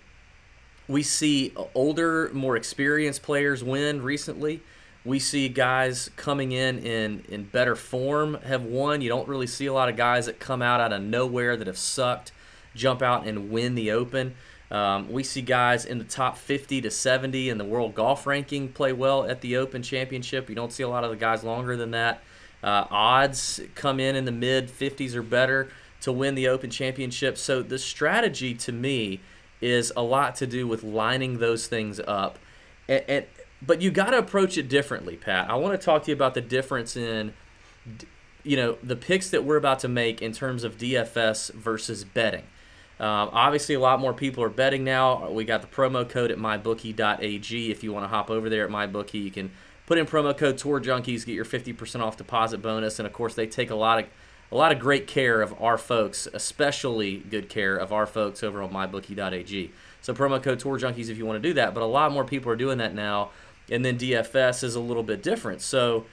we see older, more experienced players win recently. We see guys coming in in in better form have won. You don't really see a lot of guys that come out out of nowhere that have sucked, jump out and win the Open. Um, we see guys in the top 50 to 70 in the world golf ranking play well at the Open Championship. You don't see a lot of the guys longer than that. Uh, odds come in in the mid 50s or better to win the Open Championship. So the strategy to me is a lot to do with lining those things up. And, and but you got to approach it differently, Pat. I want to talk to you about the difference in, you know, the picks that we're about to make in terms of DFS versus betting. Um, obviously, a lot more people are betting now. We got the promo code at mybookie.ag. If you want to hop over there at mybookie, you can put in promo code Tour Junkies, get your 50% off deposit bonus, and of course, they take a lot of a lot of great care of our folks, especially good care of our folks over on mybookie.ag. So promo code Tour Junkies if you want to do that. But a lot more people are doing that now and then DFS is a little bit different. So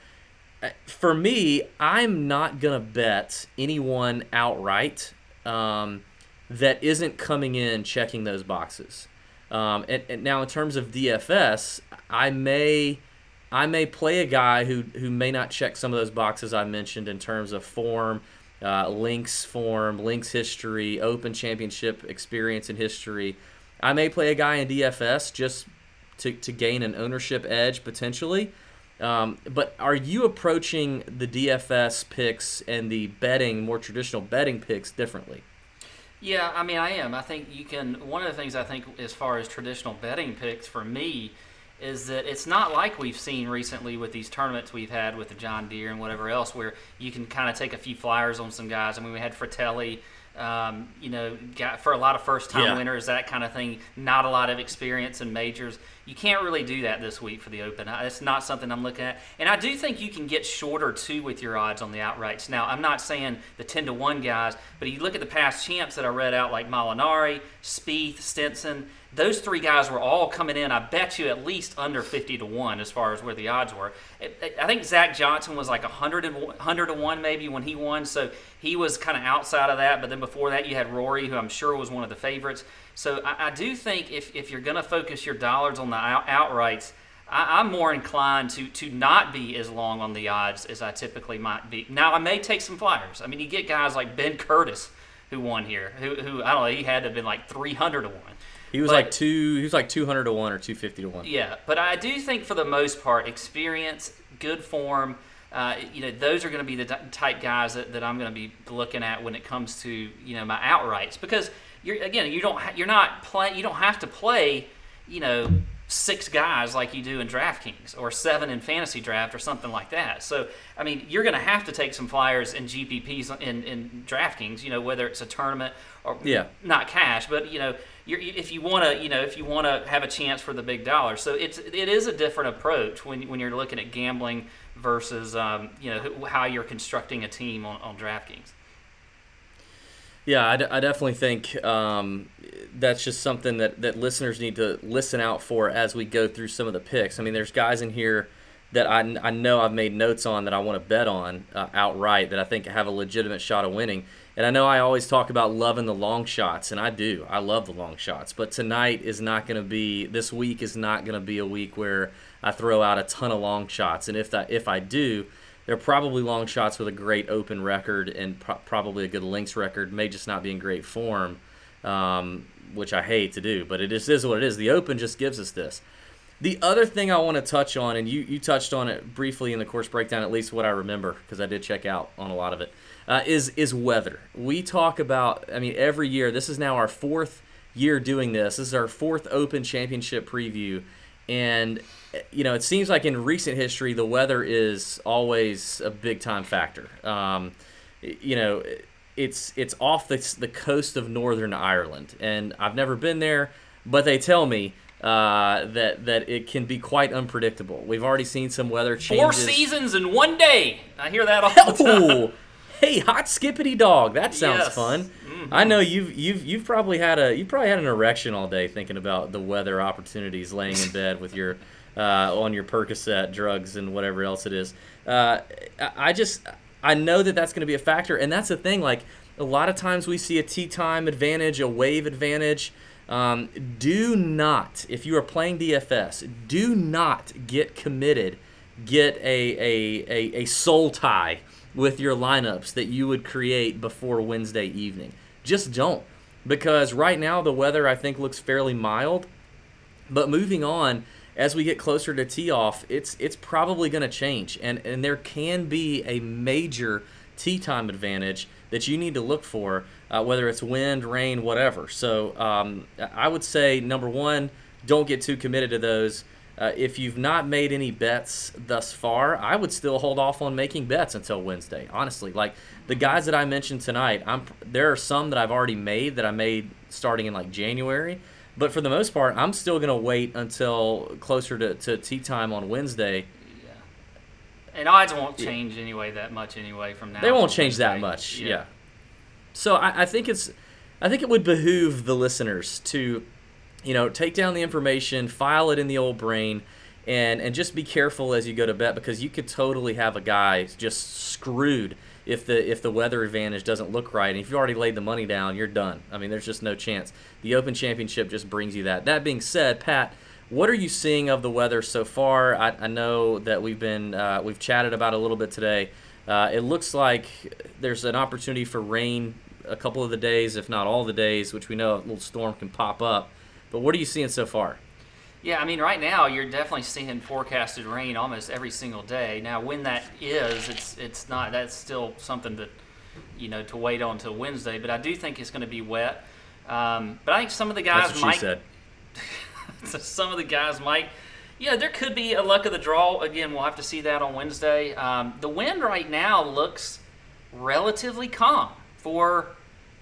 uh, for me, I'm not gonna bet anyone outright. Um, that isn't coming in checking those boxes. Um, and, and now in terms of DFS, I may I may play a guy who who may not check some of those boxes I mentioned in terms of form, uh, links form, links history, Open Championship experience and history. I may play a guy in DFS just to, to gain an ownership edge potentially. Um, but are you approaching the DFS picks and the betting, more traditional betting picks, differently? Yeah, I mean, I am. I think you can. One of the things I think, as far as traditional betting picks for me, is that it's not like we've seen recently with these tournaments we've had with the John Deere and whatever else, where you can kind of take a few flyers on some guys. I mean, we had Frittelli um, you know, for a lot of first time Yeah. winners, that kind of thing. Not a lot of experience in majors. You can't really do that this week for the Open. It's not something I'm looking at. And I do think you can get shorter too with your odds on the outrights. Now, I'm not saying the 10 to 1 guys, but you look at the past champs that I read out, like Molinari, Spieth, Stenson. Those three guys were all coming in. I bet you at least under 50 to 1 as far as where the odds were. I- think Zach Johnson was like 100, and, 100 to 1 maybe when he won. So he was kind of outside of that. But then before that, you had Rory, who I'm sure was one of the favorites. So I, I do think if, if you're going to focus your dollars on the out, outrights, I, I'm more inclined to to not be as long on the odds as I typically might be. Now I may take some flyers. I mean, you get guys like Ben Curtis who won here, who, who I don't know, he had to have been like 300 to one. He was But- like two. He was like two hundred to one or two fifty to one. Yeah, but I do think for the most part, experience, good form, uh, you know, those are going to be the type guys that, that I'm going to be looking at when it comes to you know my outrights because you're again you don't ha- you're not play you don't have to play you know six guys like you do in DraftKings or seven in fantasy draft or something like that. So I mean you're going to have to take some flyers and GPPs in, in DraftKings. You know whether it's a tournament or Yeah. not cash, but you know, if you want to, you know, if you want to have a chance for the big dollar, so it's it is a different approach when when you're looking at gambling versus um, you know how you're constructing a team on, on DraftKings. Yeah, I, d- I definitely think um, that's just something that, that listeners need to listen out for as we go through some of the picks. I mean, there's guys in here that I, I know I've made notes on that I want to bet on uh, outright that I think have a legitimate shot of winning. And I know I always talk about loving the long shots, and I do. I love the long shots. But tonight is not going to be, this week is not going to be a week where I throw out a ton of long shots. And if that, if I do, they're probably long shots with a great open record and pro- probably a good links record. May just not be in great form, um, which I hate to do, but it is, is what it is. The open just gives us this. The other thing I want to touch on, and you, you touched on it briefly in the course breakdown, at least what I remember, because I did check out on a lot of it, uh, is is weather. We talk about, I mean, every year. This is now our fourth year doing this. This is our fourth Open Championship preview, and you know, it seems like in recent history, the weather is always a big time factor. Um, you know, it's it's off the, the coast of Northern Ireland, and I've never been there, but they tell me uh, that that it can be quite unpredictable. We've already seen some weather changes. Four seasons in one day. I hear that all [laughs] the time. Hey, hot skippity dog. That sounds Yes. fun. Mhm. I know you've you've you've probably had a you probably had an erection all day thinking about the weather opportunities, laying in bed with your [laughs] uh, on your Percocet drugs and whatever else it is. Uh, I I just I know that that's going to be a factor, and that's the thing. Like a lot of times we see a tea time advantage, a wave advantage. Um, do not, if you are playing DFS, do not get committed. Get a, a, a, a soul tie with your lineups that you would create before Wednesday evening. Just don't. Because right now the weather I think looks fairly mild. But moving on, as we get closer to tee off, it's it's probably going to change, and and there can be a major tee time advantage that you need to look for, uh, whether it's wind, rain, whatever. So um, I would say number one, don't get too committed to those. Uh, if you've not made any bets thus far, I would still hold off on making bets until Wednesday. Honestly, like the guys that I mentioned tonight, I'm there are some that I've already made that I made starting in like January. But for the most part, I'm still going to wait until closer to, to tee time on Wednesday. And odds won't change anyway that much anyway from now. They won't change that much. Yeah. So I, I think it's, I think it would behoove the listeners to, you know, take down the information, file it in the old brain, and and just be careful as you go to bet because you could totally have a guy just screwed if the if the weather advantage doesn't look right. And if you already laid the money down, you're done. I mean, there's just no chance. The Open Championship just brings you that. That being said, Pat. What are you seeing of the weather so far? I, I know that we've been uh, we've chatted about a little bit today. Uh, it looks like there's an opportunity for rain a couple of the days, if not all the days, which we know a little storm can pop up. But what are you seeing so far? Yeah, I mean, right now you're definitely seeing forecasted rain almost every single day. Now, when that is, it's it's not. That's still something that you know to wait on until Wednesday. But I do think it's going to be wet. Um, but I think some of the guys That's what might. [laughs] [laughs] so some of the guys might. Yeah, there could be a luck of the draw. Again, we'll have to see that on Wednesday. Um, the wind right now looks relatively calm for,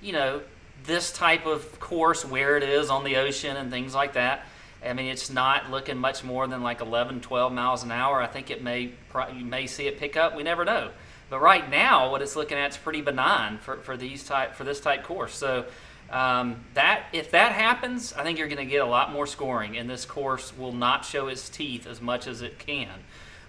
you know, this type of course where it is on the ocean and things like that. I mean, it's not looking much more than like 11, 12 miles an hour. I think it may you may see it pick up. We never know. But right now, what it's looking at is pretty benign for, for these type for this type course. So um, that if that happens, I think you're going to get a lot more scoring, and this course will not show its teeth as much as it can.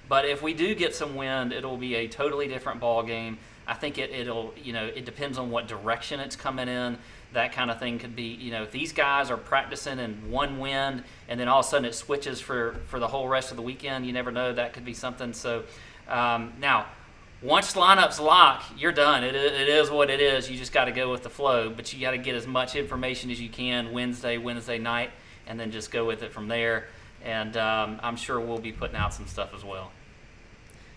But if we do get some wind, it'll be a totally different ball game. I think it, it'll you know it depends on what direction it's coming in. That kind of thing could be you know if these guys are practicing in one wind and then all of a sudden it switches for for the whole rest of the weekend. You never know. That could be something. So um, now once lineups lock, you're done. It, it is what it is. You just got to go with the flow, but you got to get as much information as you can Wednesday, Wednesday night, and then just go with it from there. And um, I'm sure we'll be putting out some stuff as well.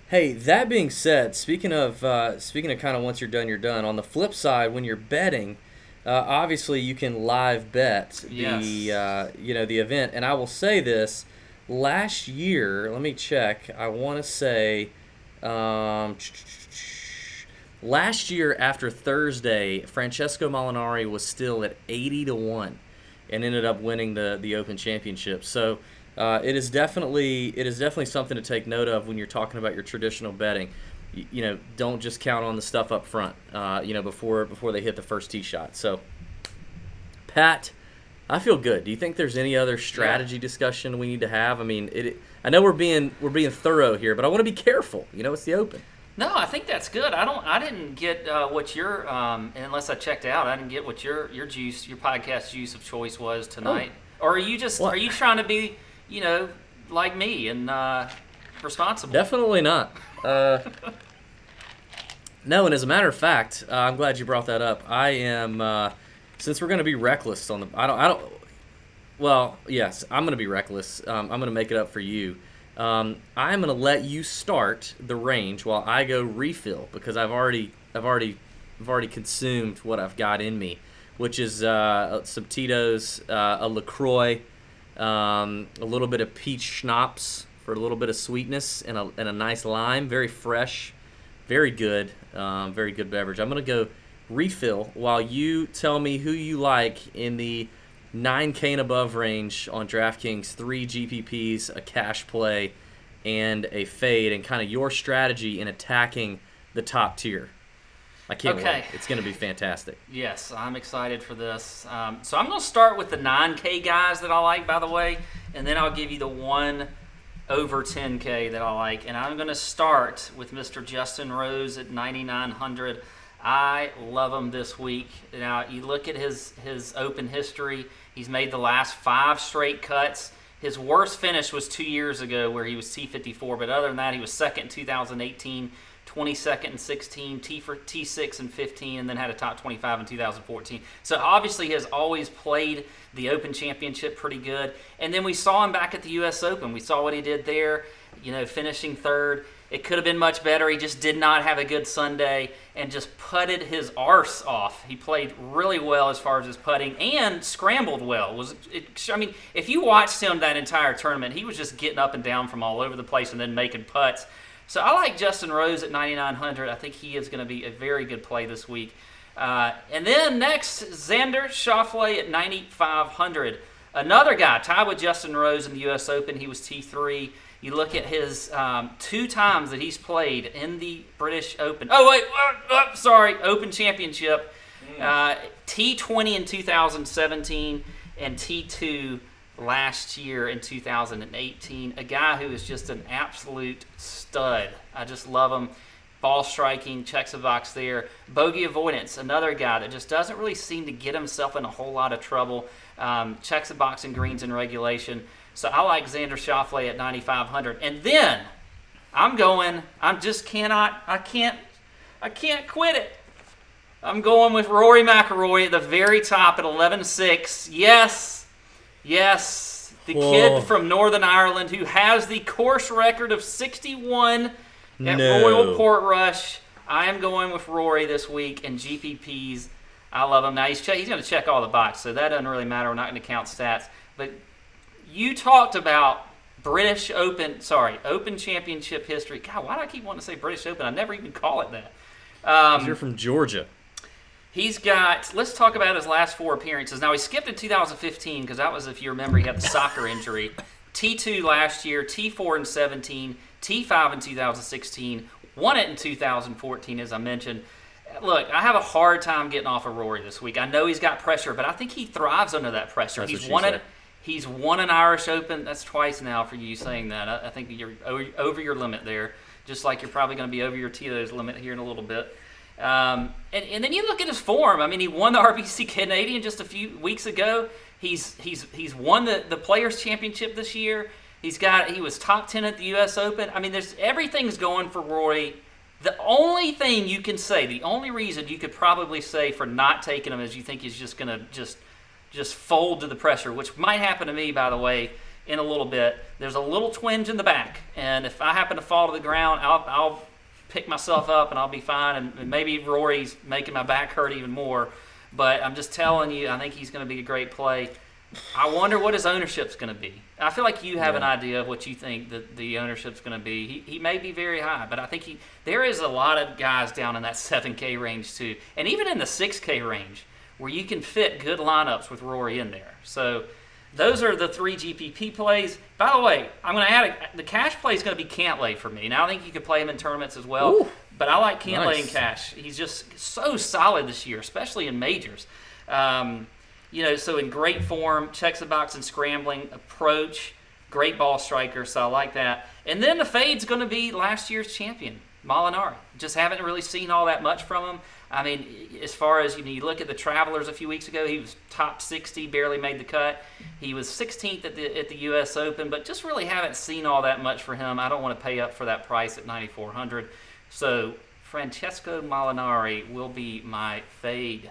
Hey, that being said, speaking of uh, speaking of kind of once you're done, you're done. On the flip side, when you're betting, uh, obviously you can live bet the Yes. uh, you know the event. And I will say this: last year, let me check. I want to say um, last year after Thursday, Francesco Molinari was still at 80 to one, and ended up winning the the Open Championship. So. Uh, it is definitely it is definitely something to take note of when you're talking about your traditional betting. You, you know, don't just count on the stuff up front. Uh, you know, before before they hit the first tee shot. So, Pat, I feel good. Do you think there's any other strategy discussion we need to have? I mean, it. I know we're being we're being thorough here, but I want to be careful. You know, it's the Open. No, I think that's good. I don't. I didn't get uh, what your um, unless I checked out. I didn't get what your your juice, your podcast juice of choice was tonight. Or are you just are you trying to be, you know, like me and uh, responsible? Definitely not. Uh, [laughs] no, and as a matter of fact, uh, I'm glad you brought that up. I am uh, since we're going to be reckless on the. I don't. I don't. Well, yes, I'm going to be reckless. Um, I'm going to make it up for you. Um, I'm going to let you start the range while I go refill because I've already, I've already, I've already consumed what I've got in me, which is uh, some Tito's, uh, a Lacroix, um, a little bit of peach schnapps for a little bit of sweetness and a, and a nice lime. Very fresh, very good, um, very good beverage. I'm gonna go refill while you tell me who you like in the 9K and above range on DraftKings, three GPPs, a cash play, and a fade, and kind of your strategy in attacking the top tier. I can't Okay. wait. It's gonna be fantastic. Yes, I'm excited for this. Um, so I'm going to start with the 9K guys that I like, by the way, and then I'll give you the one over 10K that I like. And I'm going to start with Mr. Justin Rose at 9,900. I love him this week. Now you look at his his open history. He's made the last five straight cuts. His worst finish was two years ago, where he was T54. But other than that, he was second in 2018. 22nd and 16, T for T6 and 15, and then had a top 25 in 2014. So obviously, he has always played the Open Championship pretty good. And then we saw him back at the U.S. Open. We saw what he did there. You know, finishing third. It could have been much better. He just did not have a good Sunday and just putted his arse off. He played really well as far as his putting and scrambled well. Was it, I mean, if you watched him that entire tournament, he was just getting up and down from all over the place and then making putts. So I like Justin Rose at 9,900. I think he is going to be a very good play this week. Uh, and then next, Xander Schauffele at 9,500. Another guy tied with Justin Rose in the U.S. Open. He was T3. You look at his um, two times that he's played in the British Open. Oh, wait, oh, oh, sorry, Open Championship. Uh, T20 in 2017 and T2 last year in 2018. A guy who is just an absolute stud. I just love him. Ball striking, checks the box there. Bogey avoidance, another guy that just doesn't really seem to get himself in a whole lot of trouble. Um, checks the box in greens and regulation. So I like Xander Schauffele at 9,500. And then I'm going, I just cannot, I can't, I can't quit it. I'm going with Rory McIlroy at the very top at 11.6. Yes, yes, the Whoa. kid from Northern Ireland who has the course record of 61 at No. Royal Portrush. I am going with Rory this week and GPPs. I love him. Now he's che- he's going to check all the boxes, so that doesn't really matter. We're not going to count stats. But you talked about British Open, sorry, Open Championship history. God, why do I keep wanting to say British Open? I never even call it that. Um, You're from Georgia. He's got. Let's talk about his last four appearances. Now he skipped in 2015 because that was, if you remember, he had the soccer [laughs] injury. T2 last year, T4 in 17, T5 in 2016, won it in 2014, as I mentioned. Look, I have a hard time getting off of Rory this week. I know he's got pressure, but I think he thrives under that pressure. That's he's won said. it. He's won an Irish Open. That's twice now for you saying that. I, I think you're over, your limit there, just like you're probably going to be over your Tito's limit here in a little bit. Um, and, and then you look at his form. I mean, he won the [laughs] RBC Canadian just a few weeks ago. He's he's he's won the, the Players Championship this year. He's got he was top ten at the U.S. Open. I mean, there's everything's going for Rory. The only thing you can say, the only reason you could probably say for not taking him is you think he's just going to just just fold to the pressure, which might happen to me, by the way, in a little bit. There's a little twinge in the back, and if I happen to fall to the ground, I'll, I'll pick myself up and I'll be fine. And- And maybe Rory's making my back hurt even more. But I'm just telling you, I think he's going to be a great play. I wonder what his ownership's going to be. I feel like you have an idea of what you think that the ownership's going to be. He, he may be very high, but I think he there is a lot of guys down in that 7K range too, and even in the 6K range where you can fit good lineups with Rory in there. So those are the three GPP plays. By the way, I'm going to add a, the cash play is going to be Cantlay for me. Now I think you could play him in tournaments as well, Ooh. but I like Cantlay Nice. in cash. He's just so solid this year, especially in majors. Um, you know, so in great form, checks the box and scrambling approach, great ball striker. So I like that. And then the fade's going to be last year's champion, Molinari. Just haven't really seen all that much from him. I mean, as far as you, know, you look at the Travelers a few weeks ago, he was top 60, barely made the cut. He was 16th at the at the U.S. Open, but just really haven't seen all that much for him. I don't want to pay up for that price at 9,400. So Francesco Molinari will be my fade.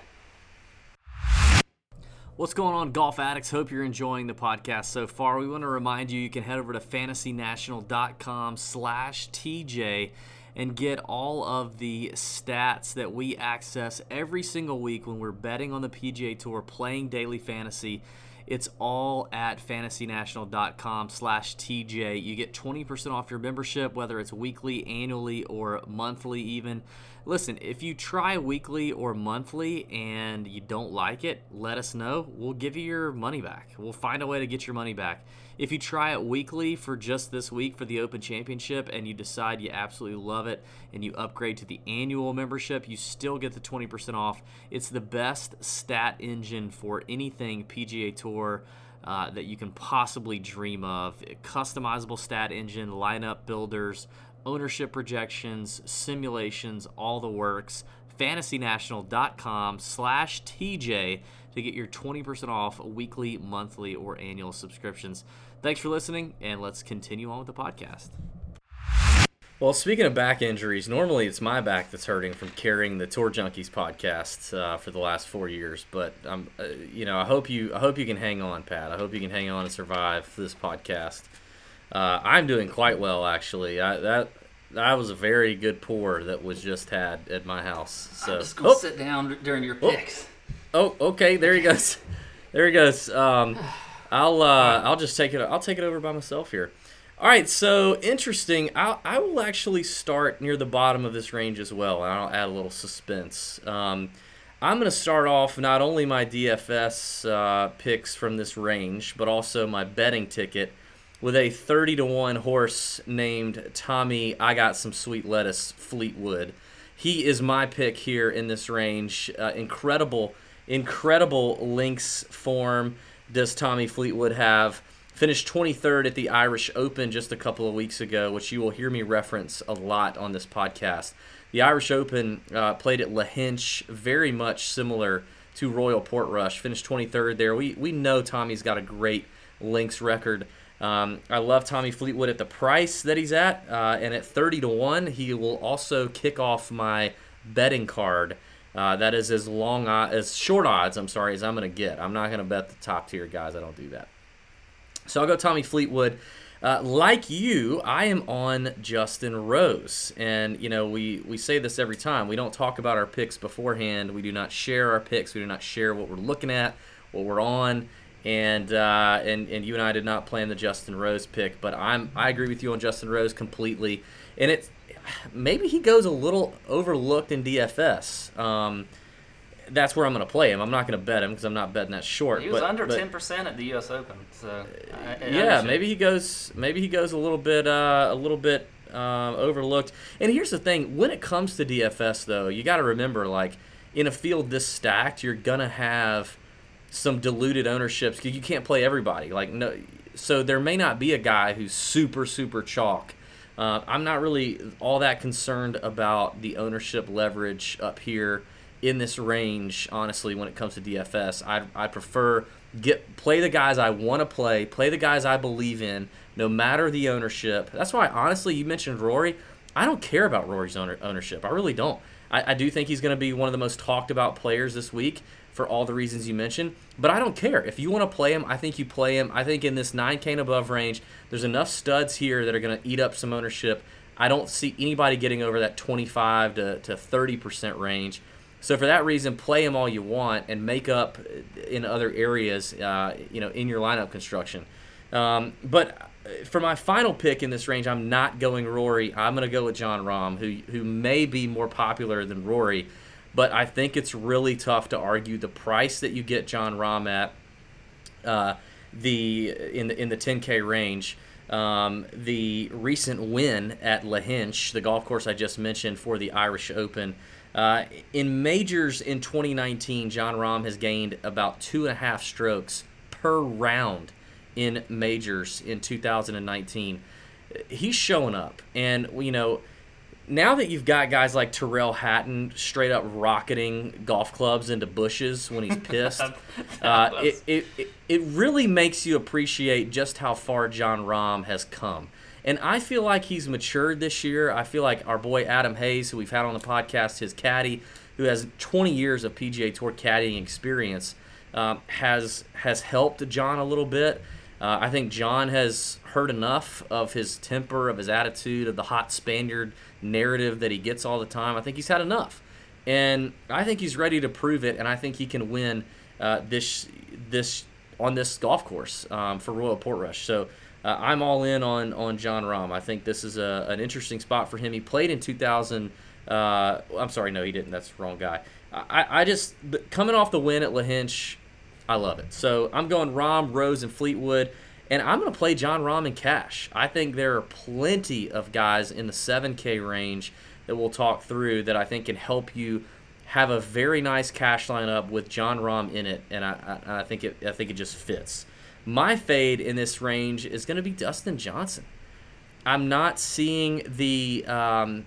What's going on, golf addicts? Hope you're enjoying the podcast so far. We want to remind you you can head over to fantasynational.com slash TJ and get all of the stats that we access every single week when we're betting on the PGA Tour, playing daily fantasy. It's all at fantasynational.com slash TJ. You get 20% off your membership, whether it's weekly, annually, or monthly even. Listen, if you try weekly or monthly and you don't like it, let us know. We'll give you your money back. We'll find a way to get your money back. If you try it weekly for just this week for the Open Championship and you decide you absolutely love it and you upgrade to the annual membership, you still get the 20% off. It's the best stat engine for anything PGA Tour. Uh, that you can possibly dream of. Customizable stat engine, lineup builders, ownership projections, simulations, all the works. FantasyNational.com slash TJ to get your 20% off weekly, monthly, or annual subscriptions. Thanks for listening, and let's continue on with the podcast. Well, speaking of back injuries, normally it's my back that's hurting from carrying the Tour Junkies podcast uh, for the last four years. But um, uh, you know, I hope you, I hope you can hang on, Pat. I hope you can hang on and survive this podcast. Uh, I'm doing quite well, actually. I, that that was a very good pour that was just had at my house. So, I'm just gonna oh, sit down during your Oh. picks. oh, okay, there he goes. There he goes. Um, [sighs] [sighs] [sighs] I'll uh, I'll just take it. I'll take it over by myself here. All right, so interesting. I I will actually start near the bottom of this range as well, and I'll add a little suspense. Um, I'm going to start off not only my DFS uh, picks from this range, but also my betting ticket with a 30 to 1 horse named Tommy I Got Some Sweet Lettuce Fleetwood. He is my pick here in this range. Uh, incredible, incredible links form. Does Tommy Fleetwood have? Finished 23rd at the Irish Open just a couple of weeks ago, which you will hear me reference a lot on this podcast. The Irish Open uh, played at Lahinch, very much similar to Royal Portrush. Finished 23rd there. We we know Tommy's got a great links record. Um, I love Tommy Fleetwood at the price that he's at, uh, and at 30 to one, he will also kick off my betting card. Uh, that is as long as short odds. I'm sorry, as I'm going to get. I'm not going to bet the top tier guys. I don't do that. So I'll go Tommy Fleetwood. Uh, like you, I am on Justin Rose, and you know we we say this every time. We don't talk about our picks beforehand. We do not share our picks. We do not share what we're looking at, what we're on, and uh, and and you and I did not plan the Justin Rose pick, but I'm I agree with you on Justin Rose completely, and it's maybe he goes a little overlooked in DFS. Um, that's where I'm going to play him. I'm not going to bet him because I'm not betting that short. He was but, under ten percent at the U.S. Open, so I, I yeah, maybe he goes. Maybe he goes a little bit, uh, a little bit um, overlooked. And here's the thing: when it comes to DFS, though, you got to remember, like in a field this stacked, you're gonna have some diluted ownerships. Because you can't play everybody. Like no, so there may not be a guy who's super super chalk. Uh, I'm not really all that concerned about the ownership leverage up here in this range, honestly, when it comes to DFS. I I prefer get play the guys I want to play, play the guys I believe in, no matter the ownership. That's why, honestly, you mentioned Rory. I don't care about Rory's owner, ownership. I really don't. I, I do think he's going to be one of the most talked about players this week for all the reasons you mentioned. But I don't care. If you want to play him, I think you play him. I think in this 9K and above range, there's enough studs here that are going to eat up some ownership. I don't see anybody getting over that 25 to, to 30% range. So for that reason, play him all you want and make up in other areas, uh, you know, in your lineup construction. Um, but for my final pick in this range, I'm not going Rory. I'm going to go with Jon Rahm, who who may be more popular than Rory, but I think it's really tough to argue the price that you get Jon Rahm at. Uh, the in the in the 10k range. Um, the recent win at Lahinch, the golf course I just mentioned for the Irish Open, uh, in majors in 2019, Jon Rahm has gained about two and a half strokes per round in majors in 2019. He's showing up, and you know, now that you've got guys like Tyrrell Hatton straight up rocketing golf clubs into bushes when he's [laughs] pissed, uh, it, it, it, it really makes you appreciate just how far Jon Rahm has come. And I feel like he's matured this year. I feel like our boy Adam Hayes, who we've had on the podcast, his caddy, who has 20 years of PGA Tour caddying experience, um, has has helped Jon a little bit. Uh, I think Jon has heard enough of his temper, of his attitude, of the hot Spaniard narrative that he gets all the time. I think he's had enough, and I think he's ready to prove it. And I think he can win uh, this this on this golf course um, for Royal Portrush. So uh, I'm all in on on Jon Rahm. I think this is a, an interesting spot for him. He played in 2000. Uh, I'm sorry, no, he didn't. That's the wrong guy. I, I just coming off the win at Lahinch, I love it. So I'm going Rahm, Rose, and Fleetwood, and I'm going to play Jon Rahm in cash. I think there are plenty of guys in the 7K range that we'll talk through that I think can help you have a very nice cash lineup with Jon Rahm in it, and I, I, I think it I think it just fits. My fade in this range is going to be Dustin Johnson. I'm not seeing the um,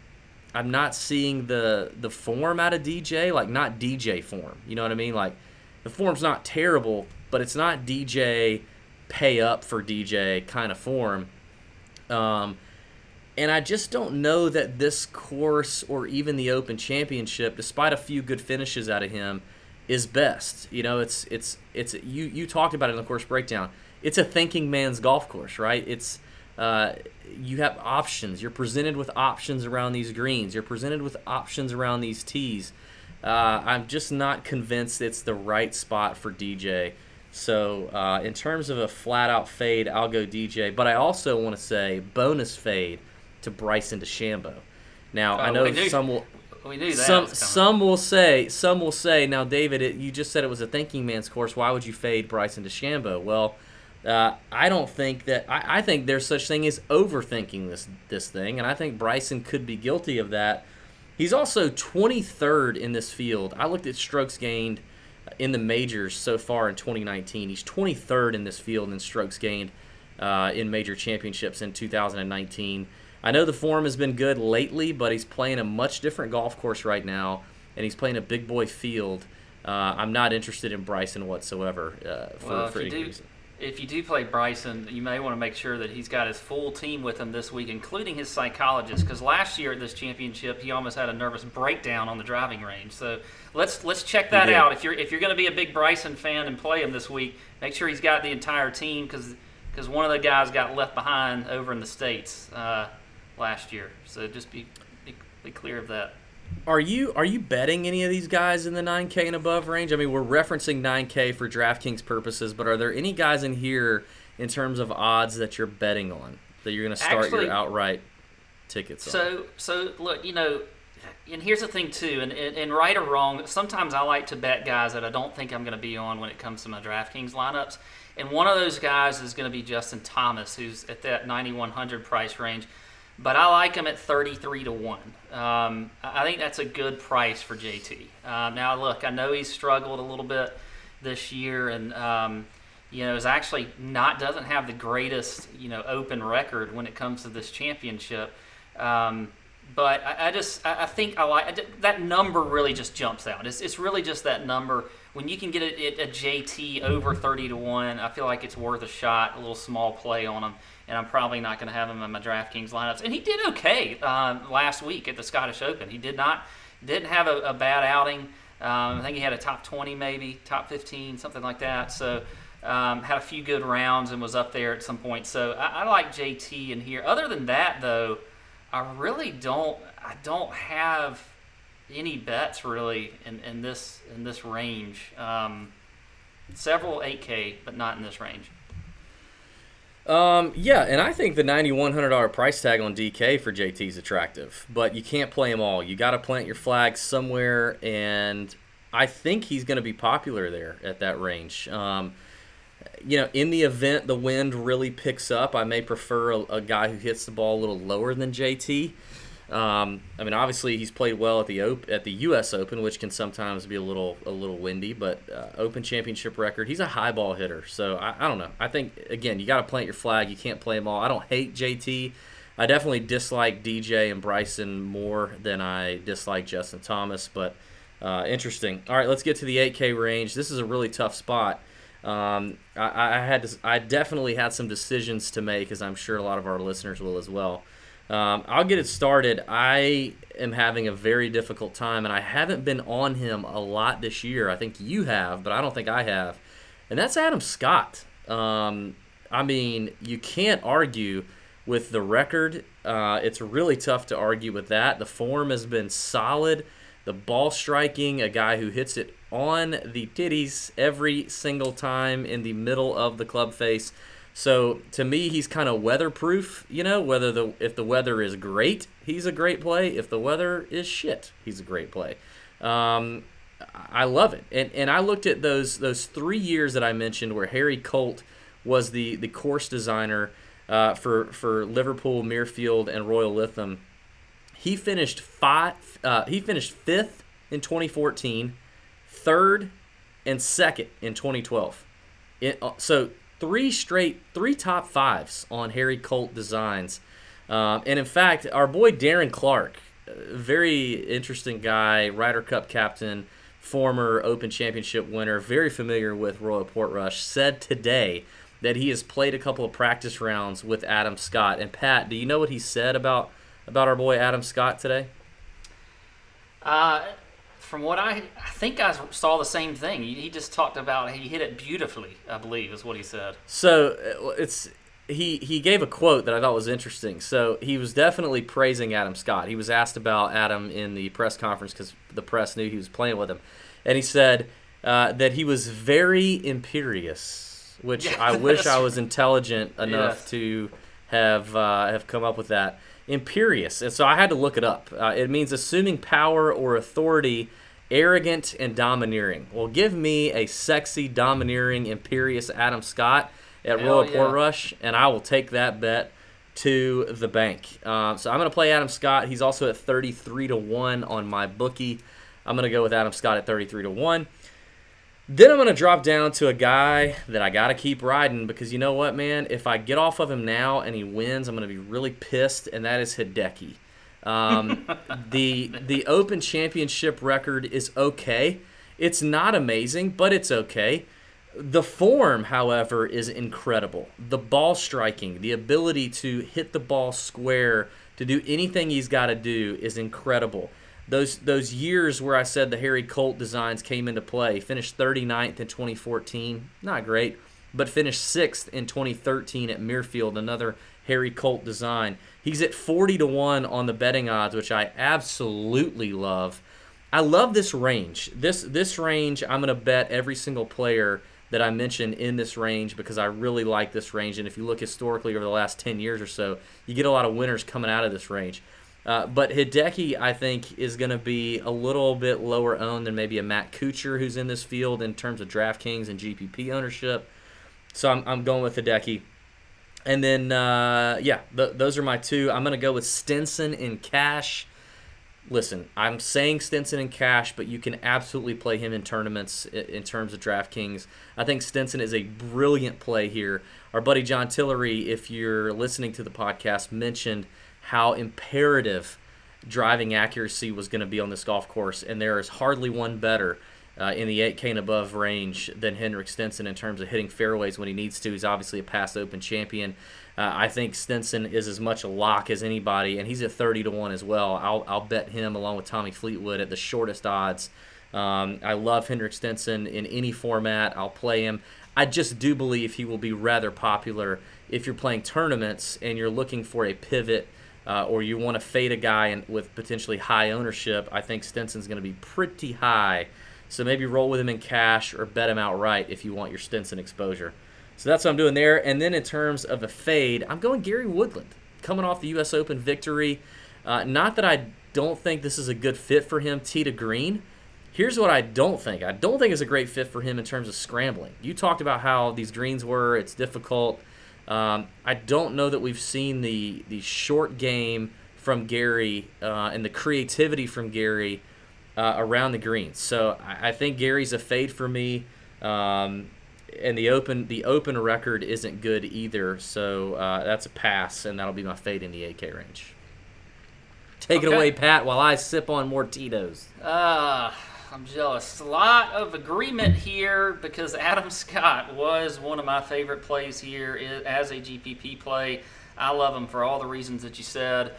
I'm not seeing the the form out of DJ, like not DJ form. You know what I mean? Like the form's not terrible, but it's not DJ pay up for DJ kind of form. Um, and I just don't know that this course or even the Open Championship, despite a few good finishes out of him, is best. You know, it's it's it's you you talked about it in the course breakdown. It's a thinking man's golf course, right? It's uh, you have options. You're presented with options around these greens. You're presented with options around these tees. Uh, I'm just not convinced it's the right spot for DJ. So, uh, in terms of a flat out fade, I'll go DJ. But I also want to say bonus fade to Bryson DeChambeau. Now, I Oh, know we knew- some will We knew that. some some will say some will say now david it, you just said it was a thinking man's course why would you fade bryson DeChambeau? well uh, i don't think that I, I think there's such thing as overthinking this this thing and i think bryson could be guilty of that he's also 23rd in this field i looked at strokes gained in the majors so far in 2019. He's 23rd in this field in strokes gained uh, in major championships in 2019. I know the form has been good lately, but he's playing a much different golf course right now, and he's playing a big boy field. Uh, I'm not interested in Bryson whatsoever uh, for, well, for any do, reason. If you do play Bryson, you may want to make sure that he's got his full team with him this week, including his psychologist. Because last year at this championship, he almost had a nervous breakdown on the driving range. So let's let's check that out. If you're if you're going to be a big Bryson fan and play him this week, make sure he's got the entire team because because one of the guys got left behind over in the states uh, last year. So just be, be be clear of that. Are you are you betting any of these guys in the 9K and above range? I mean, we're referencing 9K for DraftKings purposes, but are there any guys in here in terms of odds that you're betting on that you're going to start Actually- your outright tickets on? So, so look, you know, and here's the thing too, and, and, and right or wrong, sometimes I like to bet guys that I don't think I'm going to be on when it comes to my DraftKings lineups. And one of those guys is going to be Justin Thomas, who's at that 9100 price range. But I like him at 33 to one. Um, I think that's a good price for JT. Um, now, look, I know he's struggled a little bit this year, and um, you know, is actually not doesn't have the greatest you know open record when it comes to this championship. Um, but I, I just I, I think I like I that number really just jumps out. It's, it's really just that number when you can get a, JT over thirty to one. I feel like it's worth a shot, a little small play on him, and I'm probably not going to have him in my DraftKings lineups. And he did okay um, last week at the Scottish Open. He did not didn't have a, a bad outing. Um, I think he had a top 20, maybe top 15, something like that. So um, had a few good rounds and was up there at some point. So I, I like JT in here. Other than that, though, I really don't. I don't have any bets really in, in this in this range. Um, several 8K, but not in this range. Um, yeah, and I think the ninety-one hundred dollar price tag on DK for JT is attractive, but you can't play them all. You got to plant your flag somewhere, and I think he's going to be popular there at that range. Um, you know, in the event the wind really picks up, I may prefer a, a guy who hits the ball a little lower than JT. Um, I mean, obviously he's played well at the op- at the U.S. Open, which can sometimes be a little a little windy, but uh, Open Championship record. He's a high ball hitter, so I, I don't know. I think again, you got to plant your flag. You can't play them all. I don't hate JT. I definitely dislike DJ and Bryson more than I dislike Justin Thomas, but uh, interesting. All right, let's get to the 8K range. This is a really tough spot. Um, I, I had to, I definitely had some decisions to make, as I'm sure a lot of our listeners will as well. Um, I'll get it started. I am having a very difficult time, and I haven't been on him a lot this year. I think you have, but I don't think I have. And that's Adam Scott. Um, I mean, you can't argue with the record. Uh, it's really tough to argue with that. The form has been solid. The ball striking, a guy who hits it on the titties every single time in the middle of the club face. So to me, he's kind of weatherproof. You know, whether the if the weather is great, he's a great play. If the weather is shit, he's a great play. Um, I love it. And and I looked at those those three years that I mentioned where Harry Colt was the the course designer uh, for for Liverpool, Muirfield, and Royal Lytham. He finished five. Uh, he finished fifth in 2014, third and second in 2012. It, uh, so three straight, three top fives on Harry Colt designs. Um, and in fact, our boy Darren Clarke, very interesting guy, Ryder Cup captain, former Open Championship winner, very familiar with Royal Portrush, said today that he has played a couple of practice rounds with Adam Scott. And Pat, do you know what he said about about our boy Adam Scott today? Uh, from what I, I think I saw the same thing. He, he just talked about he hit it beautifully. I believe is what he said. So uh, it's he he gave a quote that I thought was interesting. So he was definitely praising Adam Scott. He was asked about Adam in the press conference because the press knew he was playing with him, and he said uh, that he was very imperious, which Yeah, I [laughs] wish I was intelligent enough Yes. to have uh, have come up with that. Imperious, and so I had to look it up. Uh, it means assuming power or authority, arrogant and domineering. Well, give me a sexy, domineering, imperious Adam Scott at Hell Royal yeah. Portrush, and I will take that bet to the bank. Um, so I'm going to play Adam Scott. He's also at 33 to one on my bookie. I'm going to go with Adam Scott at 33 to one. Then I'm going to drop down to a guy that I got to keep riding because you know what, man? If I get off of him now and he wins, I'm going to be really pissed, and that is Hideki. Um, [laughs] the the Open Championship record is okay. It's not amazing, but it's okay. The form, however, is incredible. The ball striking, the ability to hit the ball square, to do anything he's got to do is incredible. Those those years where I said the Harry Colt designs came into play, finished 39th in 2014, not great, but finished 6th in 2013 at Muirfield, another Harry Colt design. He's at 40 to 1 on the betting odds, which I absolutely love. I love this range. This this range, I'm going to bet every single player that I mentioned in this range because I really like this range. And if you look historically over the last 10 years or so, you get a lot of winners coming out of this range. Uh, but Hideki, I think, is going to be a little bit lower owned than maybe a Matt Kuchar, who's in this field in terms of DraftKings and GPP ownership. So I'm, I'm going with Hideki. And then, uh, yeah, th- those are my two. I'm going to go with Stenson in cash listen, I'm saying Stenson in cash, but you can absolutely play him in tournaments in terms of DraftKings. I think Stenson is a brilliant play here. Our buddy John Tillery, if you're listening to the podcast, mentioned how imperative driving accuracy was going to be on this golf course, and there is hardly one better. Uh, in the 8K and above range than Henrik Stenson in terms of hitting fairways when he needs to. He's obviously a past Open champion. Uh, I think Stenson is as much a lock as anybody, and he's at 30 to 1 as well. I'll, I'll bet him along with Tommy Fleetwood at the shortest odds. Um, I love Henrik Stenson in any format. I'll play him. I just do believe he will be rather popular if you're playing tournaments and you're looking for a pivot uh, or you want to fade a guy in, with potentially high ownership. I think Stenson's going to be pretty high. So maybe roll with him in cash or bet him outright if you want your Stenson exposure. So that's what I'm doing there. And then in terms of a fade, I'm going Gary Woodland, coming off the U.S. Open victory. Uh, not that I don't think this is a good fit for him, tee to green. Here's what I don't think. I don't think it's a great fit for him in terms of scrambling. You talked about how these greens were. It's difficult. Um, I don't know that we've seen the the short game from Gary uh, and the creativity from Gary uh, around the greens. So I, I, think Gary's a fade for me. Um, and the open the open record isn't good either. So uh, that's a pass, and that'll be my fade in the 8K range. Take okay. it away, Pat, while I sip on more Tito's. Ah. I'm jealous. A lot of agreement here because Adam [laughs] Scott was one of my favorite plays here as a GPP play. I love him for all the reasons that you said,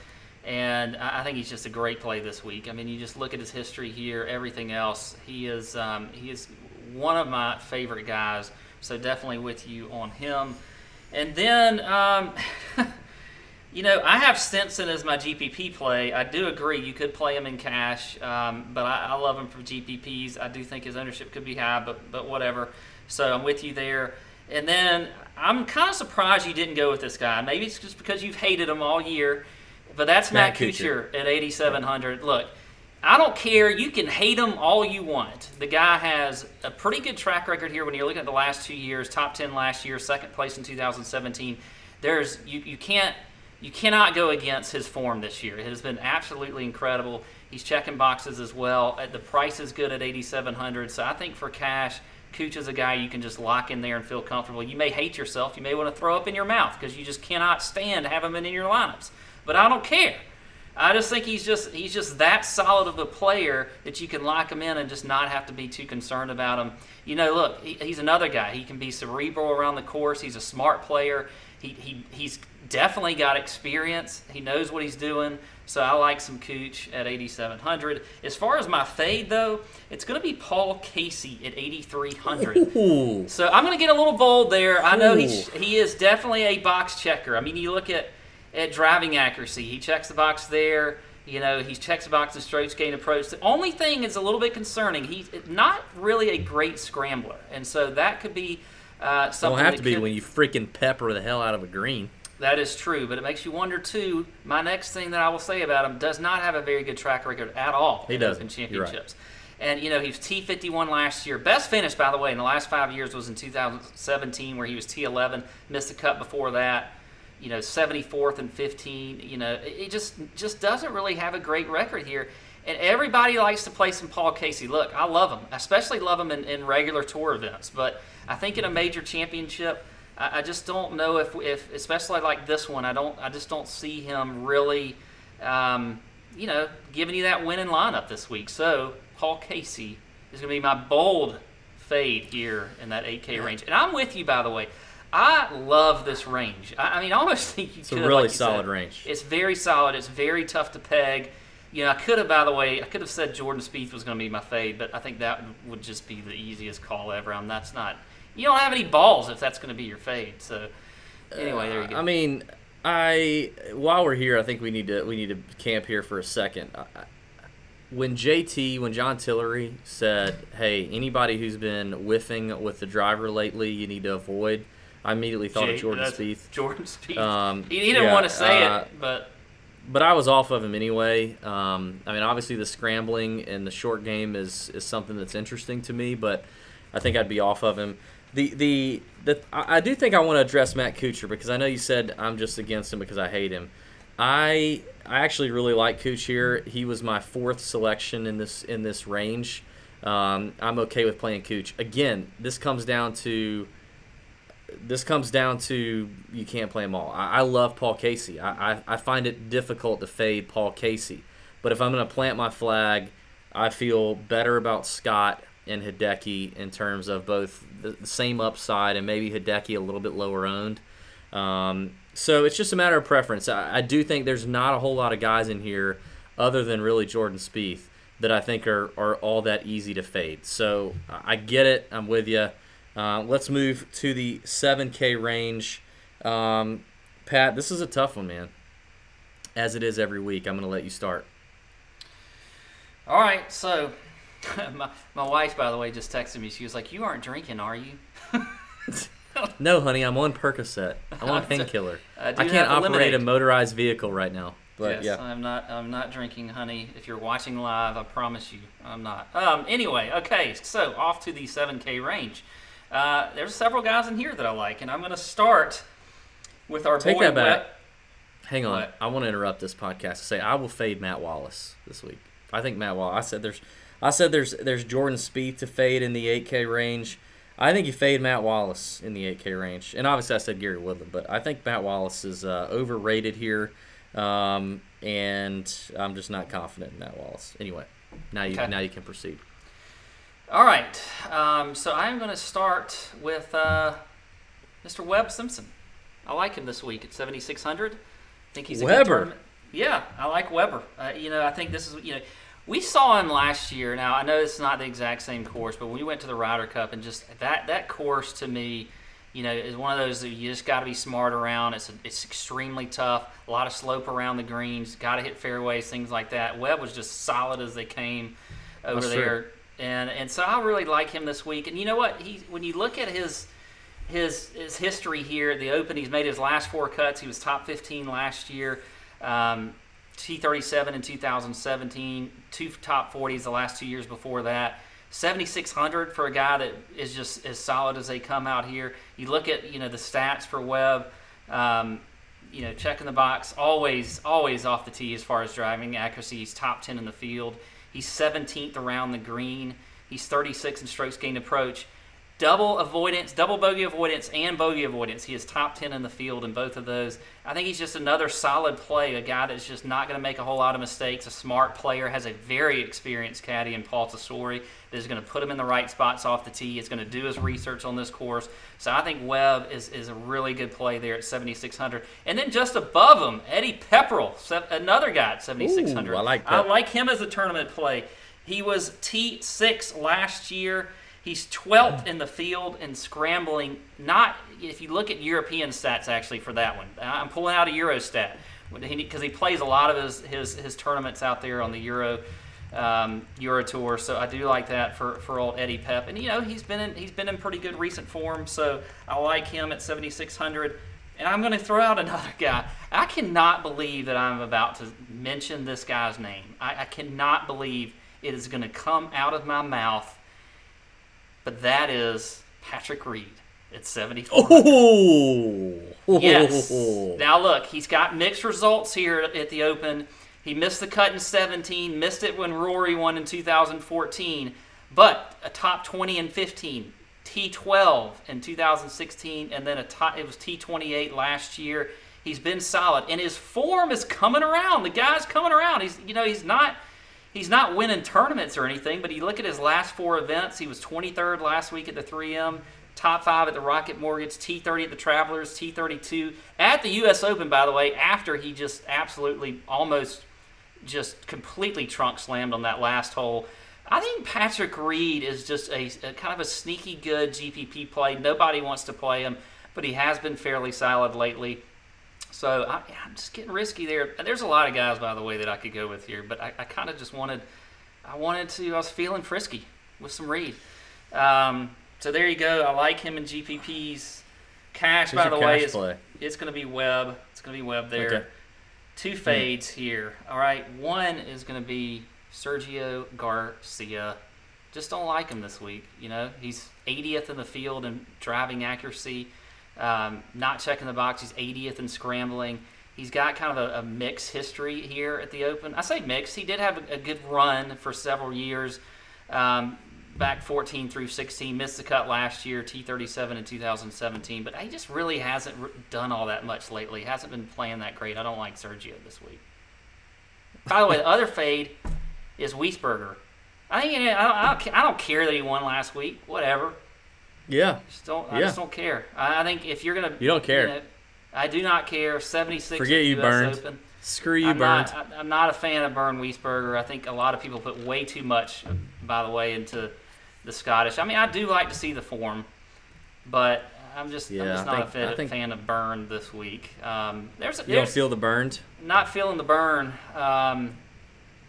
and I think he's just a great play this week. I mean, you just look at his history here, everything else. He is um, he is one of my favorite guys. So definitely with you on him. And then, um, [laughs] you know, I have Stenson as my GPP play. I do agree you could play him in cash, um, but I, I, love him for GPPs. I do think his ownership could be high, but but whatever. So I'm with you there. And then I'm kind of surprised you didn't go with this guy. Maybe it's just because you've hated him all year, but that's Matt, Matt Kuchar at 8,700. Look, I don't care. You can hate him all you want. The guy has a pretty good track record here when you're looking at the last two years, top 10 last year, second place in 2017. There's you, you can't you cannot go against his form this year. It has been absolutely incredible. He's checking boxes as well. Uh, the price is good at 8700 so I think for cash, Cooch is a guy you can just lock in there and feel comfortable. You may hate yourself. You may want to throw up in your mouth because you just cannot stand have him in your lineups. But I don't care. I just think he's just he's just that solid of a player that you can lock him in and just not have to be too concerned about him. You know, look, he, he's another guy. He can be cerebral around the course. He's a smart player. He, he he's definitely got experience. He knows what he's doing. So I like some Cooch at 8,700. As far as my fade, though, it's going to be Paul Casey at 8,300. So I'm going to get a little bold there. I know he's, he is definitely a box checker. I mean, you look at at driving accuracy. He checks the box there. You know, he checks the box in strokes gained approach. The only thing is a little bit concerning. He's not really a great scrambler, and so that could be uh, something. Don't have to be when you freaking pepper the hell out of a green. That is true, but it makes you wonder too. My next thing that I will say about him does not have a very good track record at all. He does in championships. And you know he was T51 last year. Best finish, by the way, in the last five years was in 2017, where he was T11. Missed a cut before that you know 74th and 15 you know it just just doesn't really have a great record here And everybody likes to play some Paul Casey. Look, I love him, especially love him in, in regular tour events. But I think in a major championship, I, I just don't know if, if, especially like this one, I don't, I just don't see him really, um, you know, giving you that winning lineup this week. So Paul Casey is going to be my bold fade here in that 8K range. And I'm with you, by the way. I love this range. I, I mean, I almost [laughs] think you It's could. a really like solid said. range. It's very solid. It's very tough to peg. You know, I could have, by the way, I could have said Jordan Spieth was going to be my fade, but I think that would just be the easiest call ever. Um, that's not. You don't have any balls if that's going to be your fade. So, anyway, there you go. I mean, I while we're here, I think we need to we need to camp here for a second. I- When JT, when John Tillery said, "Hey, anybody who's been whiffing with the driver lately, you need to avoid," I immediately thought of Jordan Spieth. Jordan Spieth. Um, he, he didn't yeah, want to say uh, it, but but I was off of him anyway. Um, I mean, obviously the scrambling and the short game is is something that's interesting to me, but I think I'd be off of him. The the the I do think I want to address Matt Kuchar because I know you said I'm just against him because I hate him. I I actually really like Kuch here. He was my fourth selection in this in this range. Um, I'm okay with playing Cooch. Again, this comes down to this comes down to you can't play them all. I, I love Paul Casey. I, I, I find it difficult to fade Paul Casey. But if I'm going to plant my flag, I feel better about Scott and Hideki in terms of both the, same upside and maybe Hideki a little bit lower owned. Um, so it's just a matter of preference. I, I do think there's not a whole lot of guys in here other than really Jordan Spieth that I think are, are all that easy to fade. So I get it. I'm with you. Uh, let's move to the 7K range. Um, Pat, this is a tough one, man. As it is every week, I'm going to let you start. all right. So, [laughs] my my wife, by the way, just texted me. She was like, "You aren't drinking, are you?" [laughs] No, honey, I'm on Percocet. I'm on [laughs] painkiller. I I can't operate a motorized vehicle right now. But yes, yeah. I'm not. I'm not drinking, honey. If you're watching live, I promise you, I'm not. Um. Anyway, okay. So off to the 7K range. Uh, there's several guys in here that I like, and I'm going to start with our Take boy that back. Wet- Hang on. What? I want to interrupt this podcast to say I will fade Matt Wallace this week. I think Matt Wallace. I said there's, I said there's there's Jordan Spieth to fade in the 8K range. I think you fade Matt Wallace in the 8K range, and obviously I said Gary Woodland, but I think Matt Wallace is uh, overrated here, um, and I'm just not confident in Matt Wallace. Anyway, now you Okay. now you can proceed. All right. Um, so I'm going to start with uh, Mr. Webb Simpson. I like him this week at 7,600. I think he's a good Weber. Yeah, I like Weber. Uh, you know, I think this is you know. We saw him last year. Now I know it's not the exact same course, but we went to the Ryder Cup and just that that course to me, you know, is one of those that you just got to be smart around. It's it's extremely tough. A lot of slope around the greens. Got to hit fairways, things like that. Webb was just solid as they came over That's true. there, and and so I really like him this week. And you know what? He when you look at his his his history here at the Open, he's made his last four cuts. He was top 15 last year. Um, T37 in 2017, two top 40s the last two years before that. 7600 for a guy that is just as solid as they come out here. You look at you know the stats for Webb. Um, you know, checking the box, always, always off the tee as far as driving accuracy. He's top 10 in the field. He's 17th around the green. He's 36 in strokes gained approach. Double avoidance, double bogey avoidance, and bogey avoidance. He is top 10 in the field in both of those. I think he's just another solid play, a guy that's just not going to make a whole lot of mistakes, a smart player, has a very experienced caddy in Paul Tesori that is going to put him in the right spots off the tee. Is going to do his research on this course. So I think Webb is, is a really good play there at 7,600. And then just above him, Eddie Pepperell, another guy at 7,600. Ooh, I like that. I like him as a tournament play. He was T6 last year. He's 12th in the field in scrambling. Not if you look at European stats actually for that one. I'm pulling out a Eurostat because he, plays a lot of his, his his tournaments out there on the Euro um, Euro Tour. So I do like that for, for old Eddie Pep. And you know he's been in he's been in pretty good recent form. So I like him at 7600. And I'm going to throw out [laughs] another guy. I cannot believe that I'm about to mention this guy's name. I, I cannot believe it is going to come out of my mouth. But that is Patrick Reed at 74. Oh, Yes. [laughs] Now look, he's got mixed results here at the Open. He missed the cut in 17, missed it when Rory won in 2014, but a top 20 in 15, T12 in 2016, and then a top, it was T28 last year. He's been solid, and his form is coming around. The guy's coming around. He's you know he's not he's not winning tournaments or anything, but you look at his last four events. He was 23rd last week at the 3M, top five at the Rocket Mortgage, T30 at the Travelers, T32 at the U.S. Open. By the way, after he just absolutely almost just completely trunk slammed on that last hole. I think Patrick Reed is just a, a, kind of a sneaky good GPP play. Nobody wants to play him, but he has been fairly solid lately. So I, am just getting risky there. There's a lot of guys, by the way, that I could go with here, but I, I kind of just wanted, I wanted to. I was feeling frisky with some Reed. Um, so there you go. I like him in GPPs. Cash, by the way, is play? it's going to be Webb. It's going to be Webb there. Okay. Two fades here. All right. One is going to be Sergio Garcia. Just don't like him this week. You know, he's 80th in the field in driving accuracy. Um, not checking the box. He's 80th in scrambling. He's got kind of a, a mixed history here at the Open. I say mixed. He did have a, a good run for several years. Um, back 14 through 16, missed the cut last year, T37 in 2017, but he just really hasn't done all that much lately. Hasn't been playing that great. I don't like Sergio this week. By the way, the other fade is Wiesberger. I I don't, I don't care that he won last week. Whatever. Yeah. Just don't. I Yeah. just don't care. I, I think if you're gonna, You don't care. know, I do not care. 76. Forget you US burned. Open. Screw you, I'm burned. Not, I- I'm not a fan of Bernd Wiesberger. I think a lot of people put way too much, by the way, into the Scottish. I mean, I do like to see the form, but I'm just, I'm just not think- a fan, think- fan of Burn this week. Um, there's, you don't feel the burned? not feeling the burn. Um,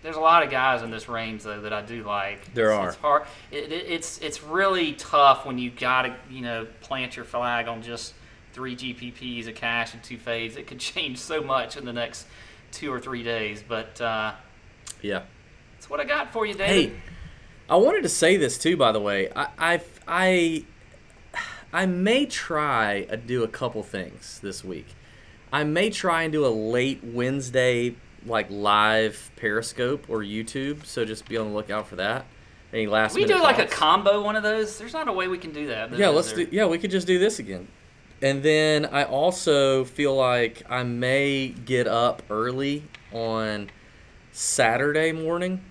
there's a lot of guys in this range though that I do like. There it's, are. It's hard. It, it, it's it's really tough when you gotta you know plant your flag on just three GPPs, a cash, and two fades. It could [laughs] change so much in the next two or three days. But uh, Yeah. that's what I got for you, David. Hey, I wanted to say this too. By the way, I I I, I may try to do a couple things this week. I may try and do a late Wednesday like live Periscope or YouTube. So just be on the lookout for that. Any last we do like a combo one of those. There's not a way we can do that. Yeah, let's there? do. Yeah, we could just do this again. And then I also feel like I may get up early on Saturday morning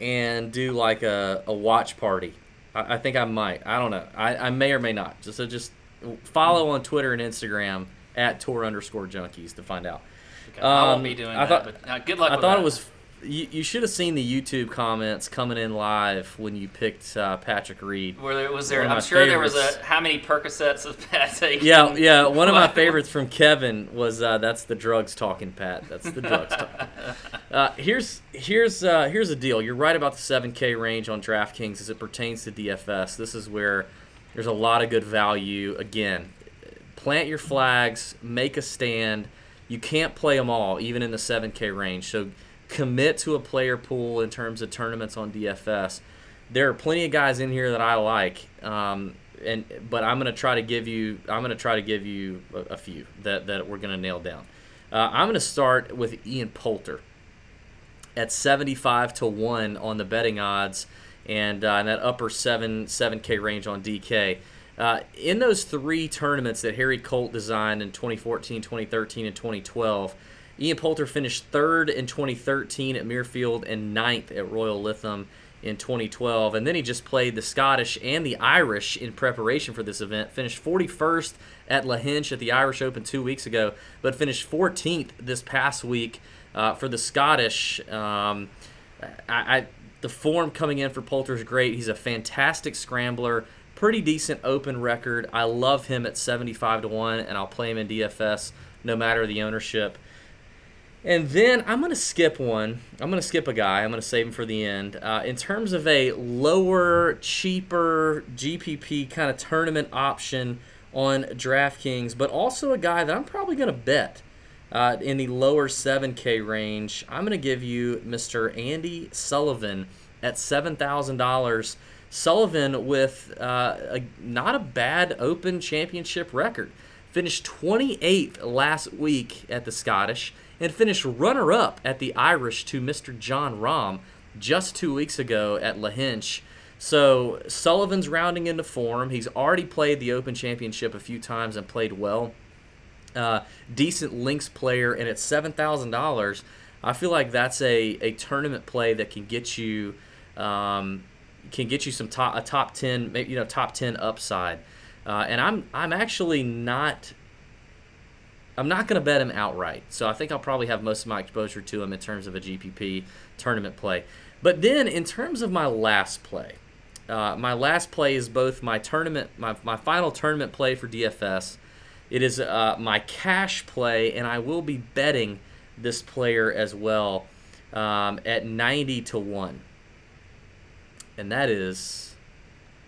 and do like a, a watch party. I, I think I might. I don't know. I, I may or may not. Just so just follow on Twitter and Instagram at tour underscore junkies to find out. Okay, I won't Um, be doing I that. thought- but uh, good luck. I thought that. it was. You, you should have seen the YouTube comments coming in live when you picked uh, Patrick Reed. Were there, was there? I'm sure there was a how many Percocets of Pat [laughs] taking? Yeah, yeah. One of my [laughs] favorites from Kevin was uh, "That's the drugs talking, Pat. That's the drugs talking." [laughs] Uh, here's here's uh, here's the deal. You're right about the 7K range on DraftKings as it pertains to DFS. This is where there's a lot of good value. Again, plant your flags, make a stand. You can't play them all, even in the 7K range. So commit to a player pool in terms of tournaments on DFS. There are plenty of guys in here that I like, um, and but I'm gonna try to give you I'm gonna try to give you a, a few that, that we're gonna nail down. Uh, I'm gonna start with Ian Poulter at 75 to one on the betting odds, and uh, in that upper seven 7K range on DK. Uh, in those three tournaments that Harry Colt designed in 2014, 2013, and 2012, Ian Poulter finished third in 2013 at Muirfield and ninth at Royal Lytham in 2012. And then he just played the Scottish and the Irish in preparation for this event. Finished 41st at Lahinch at the Irish Open two weeks ago, but finished 14th this past week uh, for the Scottish. Um, I, I the form coming in for Poulter is great. He's a fantastic scrambler, pretty decent open record. I love him at 75 to 1 and I'll play him in DFS no matter the ownership. And then I'm going to skip one. I'm going to skip a guy. I'm going to save him for the end. Uh, in terms of a lower, cheaper GPP kind of tournament option on DraftKings, but also a guy that I'm probably going to bet uh, in the lower 7K range, I'm going to give you Mr. Andy Sullivan at $7,000. Sullivan with uh, a, not a bad Open Championship record. Finished 28th last week at the Scottish and finished runner up at the Irish to Mr. Jon Rahm just two weeks ago at Lahinch. So Sullivan's rounding into form. He's already played the Open Championship a few times and played well. Uh, decent links player, and at seven thousand dollars, I feel like that's a, a tournament play that can get you um, can get you some top a top ten maybe you know top ten upside. Uh, and I'm I'm actually not I'm not going to bet him outright. So I think I'll probably have most of my exposure to him in terms of a GPP tournament play. But then in terms of my last play, uh, my last play is both my tournament, my, my final tournament play for DFS. It is uh, my cash play, and I will be betting this player as well um, at 90 to 1. And that is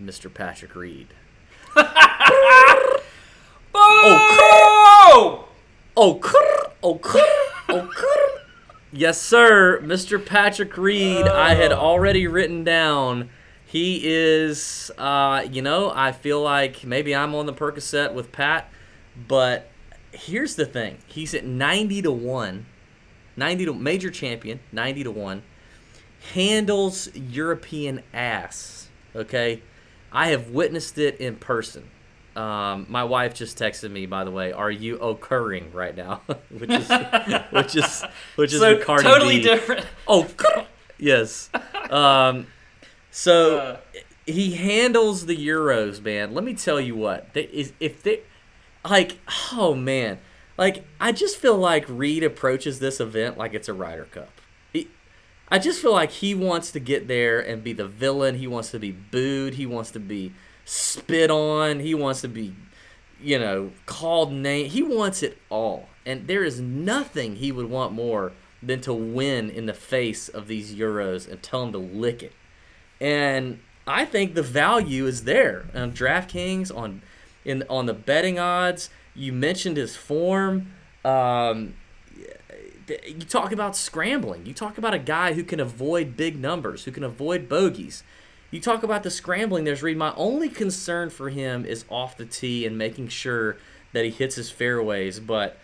Mr. Patrick Reed. oh, oh, oh, oh, yes, sir, Mr. Patrick Reed. I had already written down. He is, uh, you know, I feel like maybe I'm on the Percocet with Pat, but here's the thing: he's at 90 to one, 90 to major champion, 90 to one. Handles European ass. Okay, I have witnessed it in person. Um, my wife just texted me, by the way. Are you occurring right now? [laughs] which is [laughs] which is which is so totally B. different. Oh, [laughs] yes. Um, so Uh. he handles the Euros, man. Let me tell you what. They, is, if they, like, oh man, like I just feel like Reed approaches this event like it's a Ryder Cup. I just feel like he wants to get there and be the villain. He wants to be booed. He wants to be spit on. He wants to be, you know, called name. He wants it all. And there is nothing he would want more than to win in the face of these Euros and tell them to lick it. And I think the value is there on DraftKings on in on the betting odds. You mentioned his form. Um, you talk about scrambling. You talk about a guy who can avoid big numbers, who can avoid bogeys. You talk about the scrambling. There's Reed. My only concern for him is off the tee and making sure that he hits his fairways. But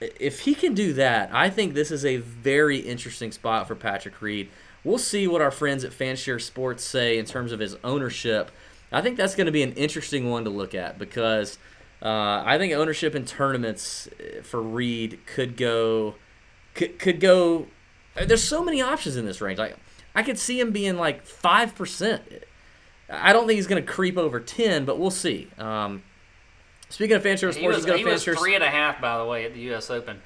if he can do that, I think this is a very interesting spot for Patrick Reed. We'll see what our friends at Fanshare Sports say in terms of his ownership. I think that's going to be an interesting one to look at because uh, I think ownership in tournaments uh, for Reed could go could, could go. There's so many options in this range. Like I could see him being like five percent. I don't think he's going to creep over ten, but we'll see. Um, speaking of Fanshare Sports, He was, he's going he to was Fanshare three and a half, by the way, at the U.S. Open.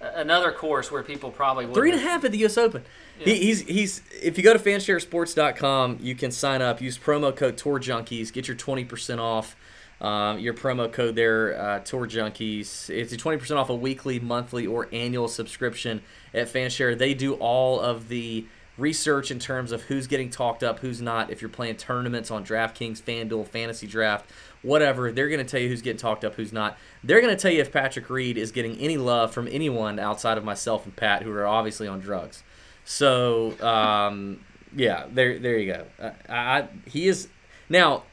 Another course where people probably would Three and a half at the U.S. Open. He, he's he's. If you go to fansharesports.com, you can sign up. Use promo code Tour Junkies. Get your twenty percent off. Um, your promo code there, uh, Tour Junkies. It's a twenty percent off a weekly, monthly, or annual subscription at Fanshare. They do all of the research in terms of who's getting talked up, who's not. If you're playing tournaments on DraftKings, FanDuel, Fantasy Draft, whatever, they're going to tell you who's getting talked up, who's not. They're going to tell you if Patrick Reed is getting any love from anyone outside of myself and Pat, who are obviously on drugs. So, um, yeah, there, there you go. Uh, I, he is now.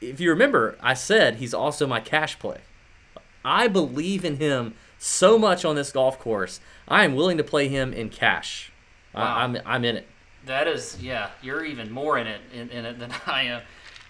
If you remember, I said he's also my cash play. I believe in him so much on this golf course. I am willing to play him in cash. Wow. I, I'm, I'm in it. That is, yeah, you're even more in it in, in it than [laughs] I am.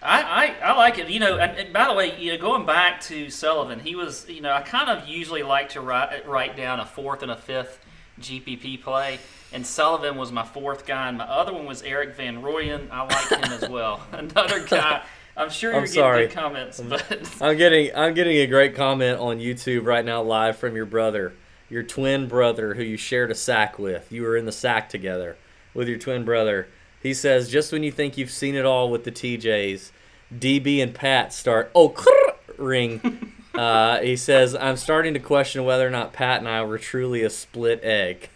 I, I, I like it, you know. And, and by the way, you know, going back to Sullivan, he was, you know, I kind of usually like to write write down a fourth and a fifth GPP play, and Sullivan was my fourth guy, and my other one was Erik van Rooyen. I like him as well. [laughs] Another guy. I'm sure you're I'm getting sorry. good comments, but [laughs] I'm getting I'm getting a great comment on YouTube right now live from your brother, your twin brother who you shared a sack with. You were in the sack together with your twin brother. He says just when you think you've seen it all with the TJs, DB and Pat start oh [laughs] ring. [laughs] Uh, he says I'm starting to question whether or not Pat and I were truly a split egg.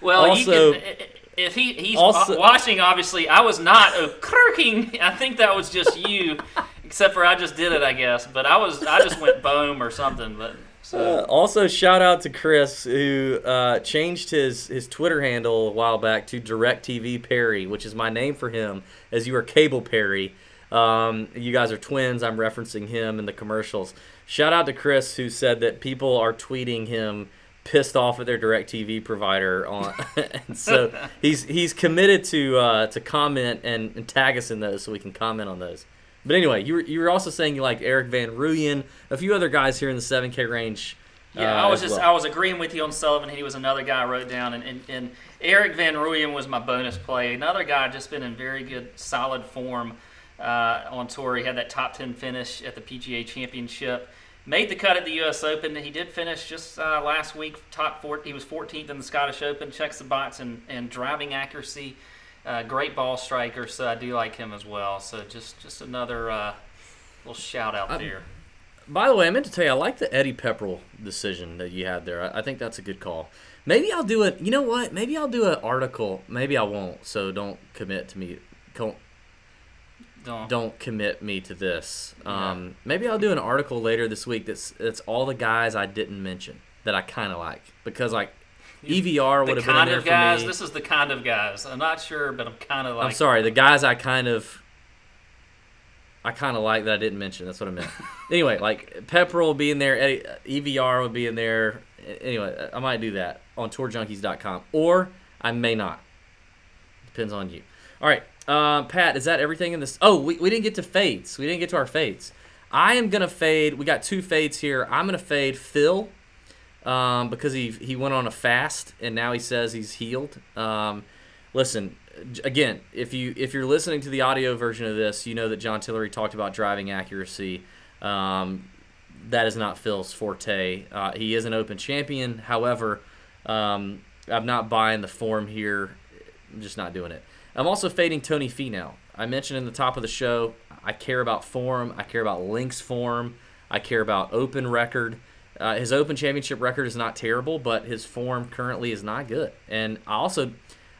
well, Also- you can, if he he's Also- watching, obviously, I was not a kirking. I think that was just you, except for I just did it, I guess. But I was I just went boom or something. But so Uh, also, shout out to Chris who uh, changed his his Twitter handle a while back to DirecTV Perry, which is my name for him, as you are Cable Perry. Um, you guys are twins. I'm referencing him in the commercials. Shout out to Chris who said that people are tweeting him pissed off at their DirecTV provider on, [laughs] and so he's he's committed to uh, to comment and, and tag us in those so we can comment on those. But anyway, you were you were also saying you like Erik van Rooyen, a few other guys here in the 7K range. Yeah, uh, I was as just well. I was agreeing with you on Sullivan. He was another guy I wrote down, and, and, and Erik van Rooyen was my bonus play. Another guy just been in very good, solid form uh, on tour. He had that top ten finish at the PGA Championship. Made the cut at the U.S. Open. He did finish just uh, last week, top four. He was 14th in the Scottish Open. Checks the box and, and driving accuracy. Uh, great ball striker, so I do like him as well. So just just another uh, little shout out I'm- there. By the way, I meant to tell you, I like the Eddie Pepperell decision that you had there. I, I think that's a good call. Maybe I'll do it. You know what? Maybe I'll do an article. Maybe I won't. So don't commit to me. Don't Don't. don't commit me to this. Um, maybe I'll do an article later this week that's that's all the guys I didn't mention that I kind of like because like EVR would have been in kind of guys. This is the kind of guys. I'm not sure, but I'm kind of like. I'm sorry, the guys I kind of I kind of like that I didn't mention. That's what I meant. [laughs] anyway, like Pepperell will be in there, Eddie, EVR will be in there. Anyway, I might do that on tourjunkies.com or I may not. Depends on you. All right, uh, Pat, is that everything in this? Oh, we, we didn't get to fades. We didn't get to our fades. I am gonna fade. We got two fades here. I'm gonna fade Phil um, because he he went on a fast and now he says he's healed. Um, listen, again, if you if you're listening to the audio version of this, you know that John Tillery talked about driving accuracy. Um, that is not Phil's forte. Uh, he is an Open champion. However, um, I'm not buying the form here. I'm just not doing it. I'm also fading Tony Finau. I mentioned in the top of the show, I care about form. I care about links form. I care about open record. Uh, his Open Championship record is not terrible, but his form currently is not good. And I also,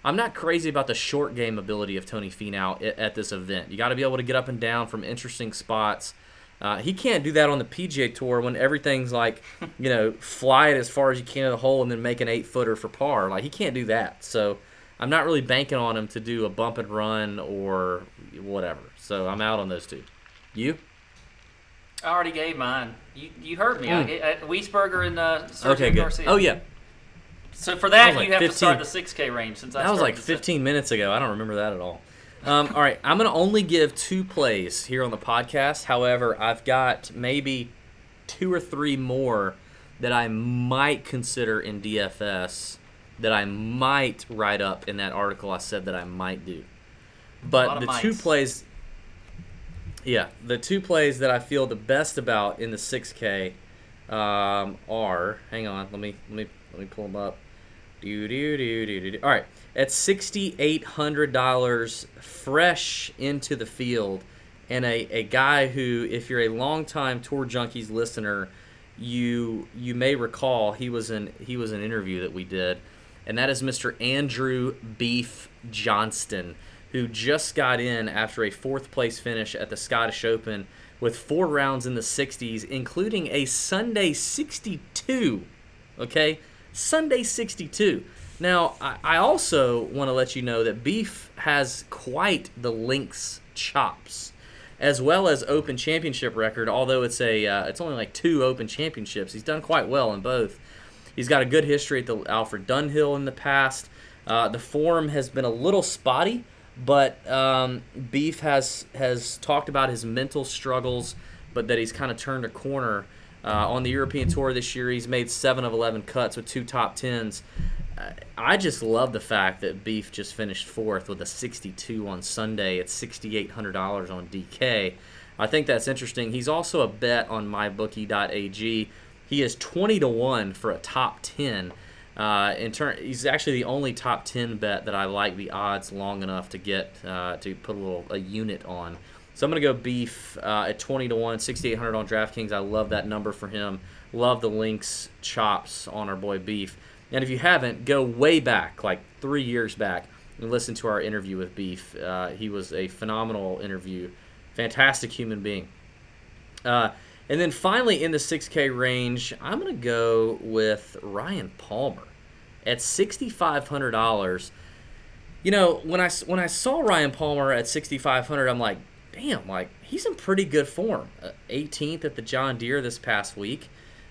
I'm not crazy about the short game ability of Tony Finau at, this event. You got to be able to get up and down from interesting spots. Uh, he can't do that on the PGA Tour when everything's like, you know, [laughs] fly it as far as you can to the hole and then make an eight footer for par. Like he can't do that. So I'm not really banking on him to do a bump and run or whatever. So I'm out on those two. You? I already gave mine. You you heard me. Mm. I, ga- uh, Wiesberger and uh, Sergio Okay, good. Garcia. Oh yeah, So for that, like you have to start the 6K range since I that was like started the 15 minutes ago. I don't remember that at all. Um, all right, I'm gonna only give two plays here on the podcast. However, I've got maybe two or three more that I might consider in DFS that I might write up in that article I said that I might do. But the two plays, yeah, the two plays that I feel the best about in the 6K um, are. Hang on, let me let me let me pull them up. Do do do do do. All right, at sixty eight hundred dollars, fresh into the field, and a, a guy who, if you're a longtime Tour Junkies listener, you you may recall he was in he was an interview that we did, and that is Mr. Andrew Beef Johnston, who just got in after a fourth place finish at the Scottish Open with four rounds in the 60s, including a Sunday 62. Okay, Sunday 62. Now, I, also want to let you know that Beef has quite the links chops, as well as Open Championship record. Although it's a uh, it's only like two Open Championships, he's done quite well in both. He's got a good history at the Alfred Dunhill in the past. Uh, the form has been a little spotty, but um, Beef has has talked about his mental struggles, but that he's kind of turned a corner uh, on the European Tour this year. He's made seven of eleven cuts with two top tens. I just love the fact that Beef just finished fourth with a 62 on Sunday at $6,800 on DK. I think that's interesting. He's also a bet on mybookie.ag. He is 20 to 1 for a top 10. Uh, in turn, he's actually the only top 10 bet that I like the odds long enough to get uh, to put a little a unit on. So I'm going to go beef uh, at 20 to 1, 6,800 on DraftKings. I love that number for him. Love the links chops on our boy Beef. And if you haven't, go way back, like three years back, and listen to our interview with Beef. Uh, he was a phenomenal interview, fantastic human being. Uh, and then finally, in the 6K range, I'm going to go with Ryan Palmer at $6,500. You know, when I when I saw Ryan Palmer at 6,500, I'm like, damn, like he's in pretty good form. Uh, 18th at the John Deere this past week,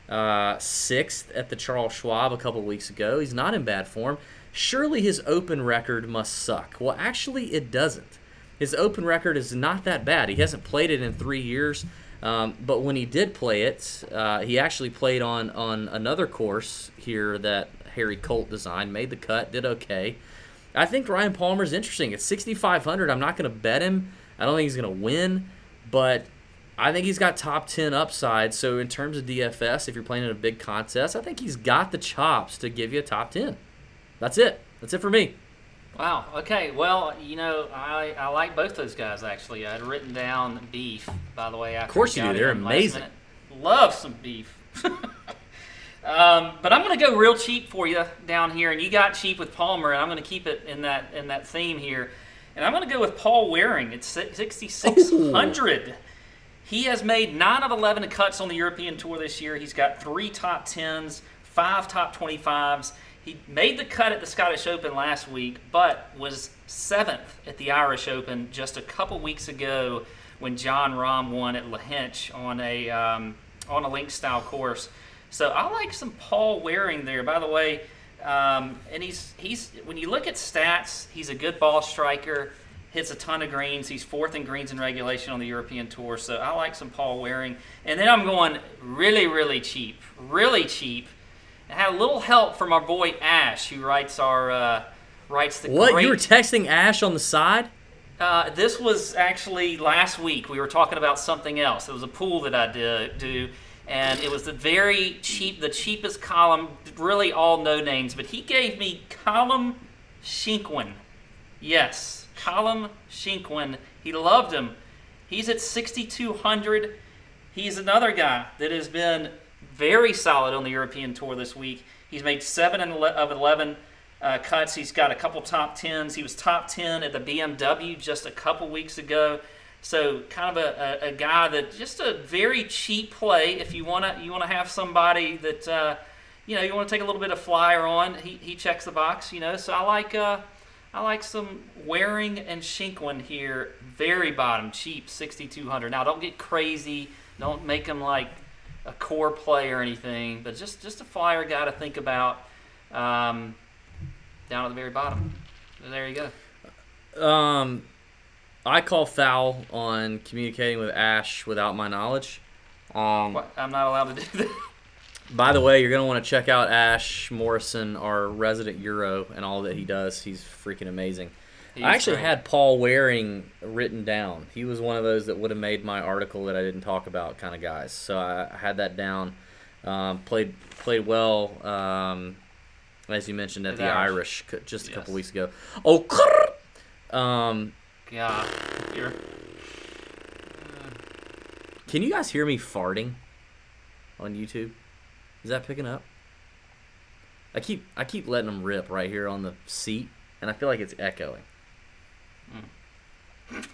uh, sixth at the Charles Schwab a couple weeks ago. He's not in bad form. Surely his open record must suck. Well, actually, it doesn't. His open record is not that bad. He hasn't played it in three years. Um, but when he did play it, uh, he actually played on on another course here that Harry Colt designed, made the cut, did okay. I think Ryan Palmer is interesting. At 6,500, I'm not going to bet him. I don't think he's going to win, but I think he's got top 10 upside. So in terms of DFS, if you're playing in a big contest, I think he's got the chops to give you a top 10. That's it. That's it for me. Wow. Okay. Well, you know, I, I like both those guys actually. I had written down beef, by the way. After of course you do. They're amazing. Love some beef. [laughs] um, but I'm going to go real cheap for you down here, and you got cheap with Palmer, and I'm going to keep it in that in that theme here. And I'm going to go with Paul Waring at 6,600. He has made 9 of 11 cuts on the European Tour this year. He's got three top 10s, five top 25s. He made the cut at the Scottish Open last week, but was seventh at the Irish Open just a couple weeks ago when Jon Rahm won at Lahinch on a um, on a link style course. So I like some Paul Waring there. By the way, um, and he's he's when you look at stats, he's a good ball striker. Hits a ton of greens. He's fourth in greens in regulation on the European Tour. So I like some Paul Waring. And then I'm going really, really cheap, really cheap had a little help from our boy Ash, who writes our uh, writes the. What great, you were texting Ash on the side? Uh, this was actually last week. We were talking about something else. It was a pool that I did do, and it was the very cheap, the cheapest column. Really, all no names, but he gave me Callum Shinkwin. Yes, Callum Shinkwin. He loved him. He's at 6,200. He's another guy that has been very solid on the European Tour this week. He's made seven of 11 uh, cuts. He's got a couple top tens. He was top 10 at the BMW just a couple weeks ago. So kind of a, a, a guy that just a very cheap play if you want to you want to have somebody that uh, you know you want to take a little bit of flyer on. He, he checks the box, you know. So I like uh, I like some Waring and Shinkwin here. Very bottom, cheap, 6,200. Now don't get crazy. Don't make them like a core play or anything, but just just a flyer guy to think about um, down at the very bottom. There you go. Um, I call foul on communicating with Ash without my knowledge. Um, what? I'm not allowed to do that. By the way, you're gonna want to check out Ash Morrison, our resident Euro, and all that he does. He's freaking amazing. He's I actually great. had Paul Waring written down. He was one of those that would have made my article that I didn't talk about kind of guys. So I, had that down. Um, played played well, um, as you mentioned at the, the Irish. Irish. just a yes. couple weeks ago. Oh, um, yeah, you're. Can you guys hear me farting on YouTube? Is that picking up? I keep I keep letting them rip right here on the seat, and I feel like it's echoing.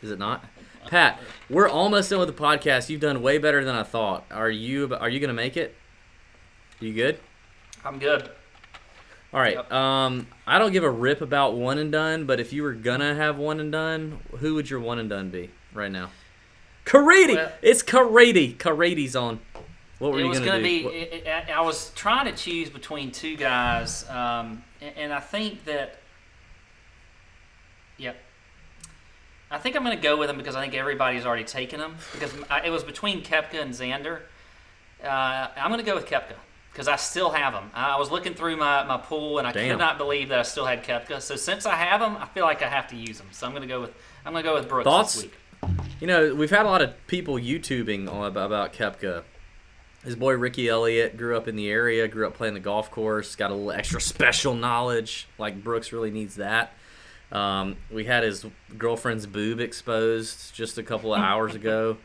Is it not? Pat, we're almost done with the podcast. You've done way better than I thought. Are you are you going to make it? You good? I'm good. All right. Yep. Um, I don't give a rip about one and done, but if you were gonna have one and done, who would your one and done be right now? Caridi. Well, it's Caridi. Caridi's on. What were you gonna, gonna be? It, it, I was trying to choose between two guys, um, and, and I think that. Yep. I think I'm going to go with him because I think everybody's already taken him. Because I, it was between Koepka and Xander. Uh, I'm going to go with Koepka because I still have him. I was looking through my, my pool and I Damn. could not believe that I still had Koepka. So since I have him, I feel like I have to use him. So I'm going to go with I'm going to go with Brooks Thoughts? this week. You know, we've had a lot of people YouTubing about, about Koepka. His boy Ricky Elliott grew up in the area, grew up playing the golf course, got a little extra special knowledge. Like Brooks really needs that. Um, we had his girlfriend's boob exposed just a couple of [laughs] hours ago.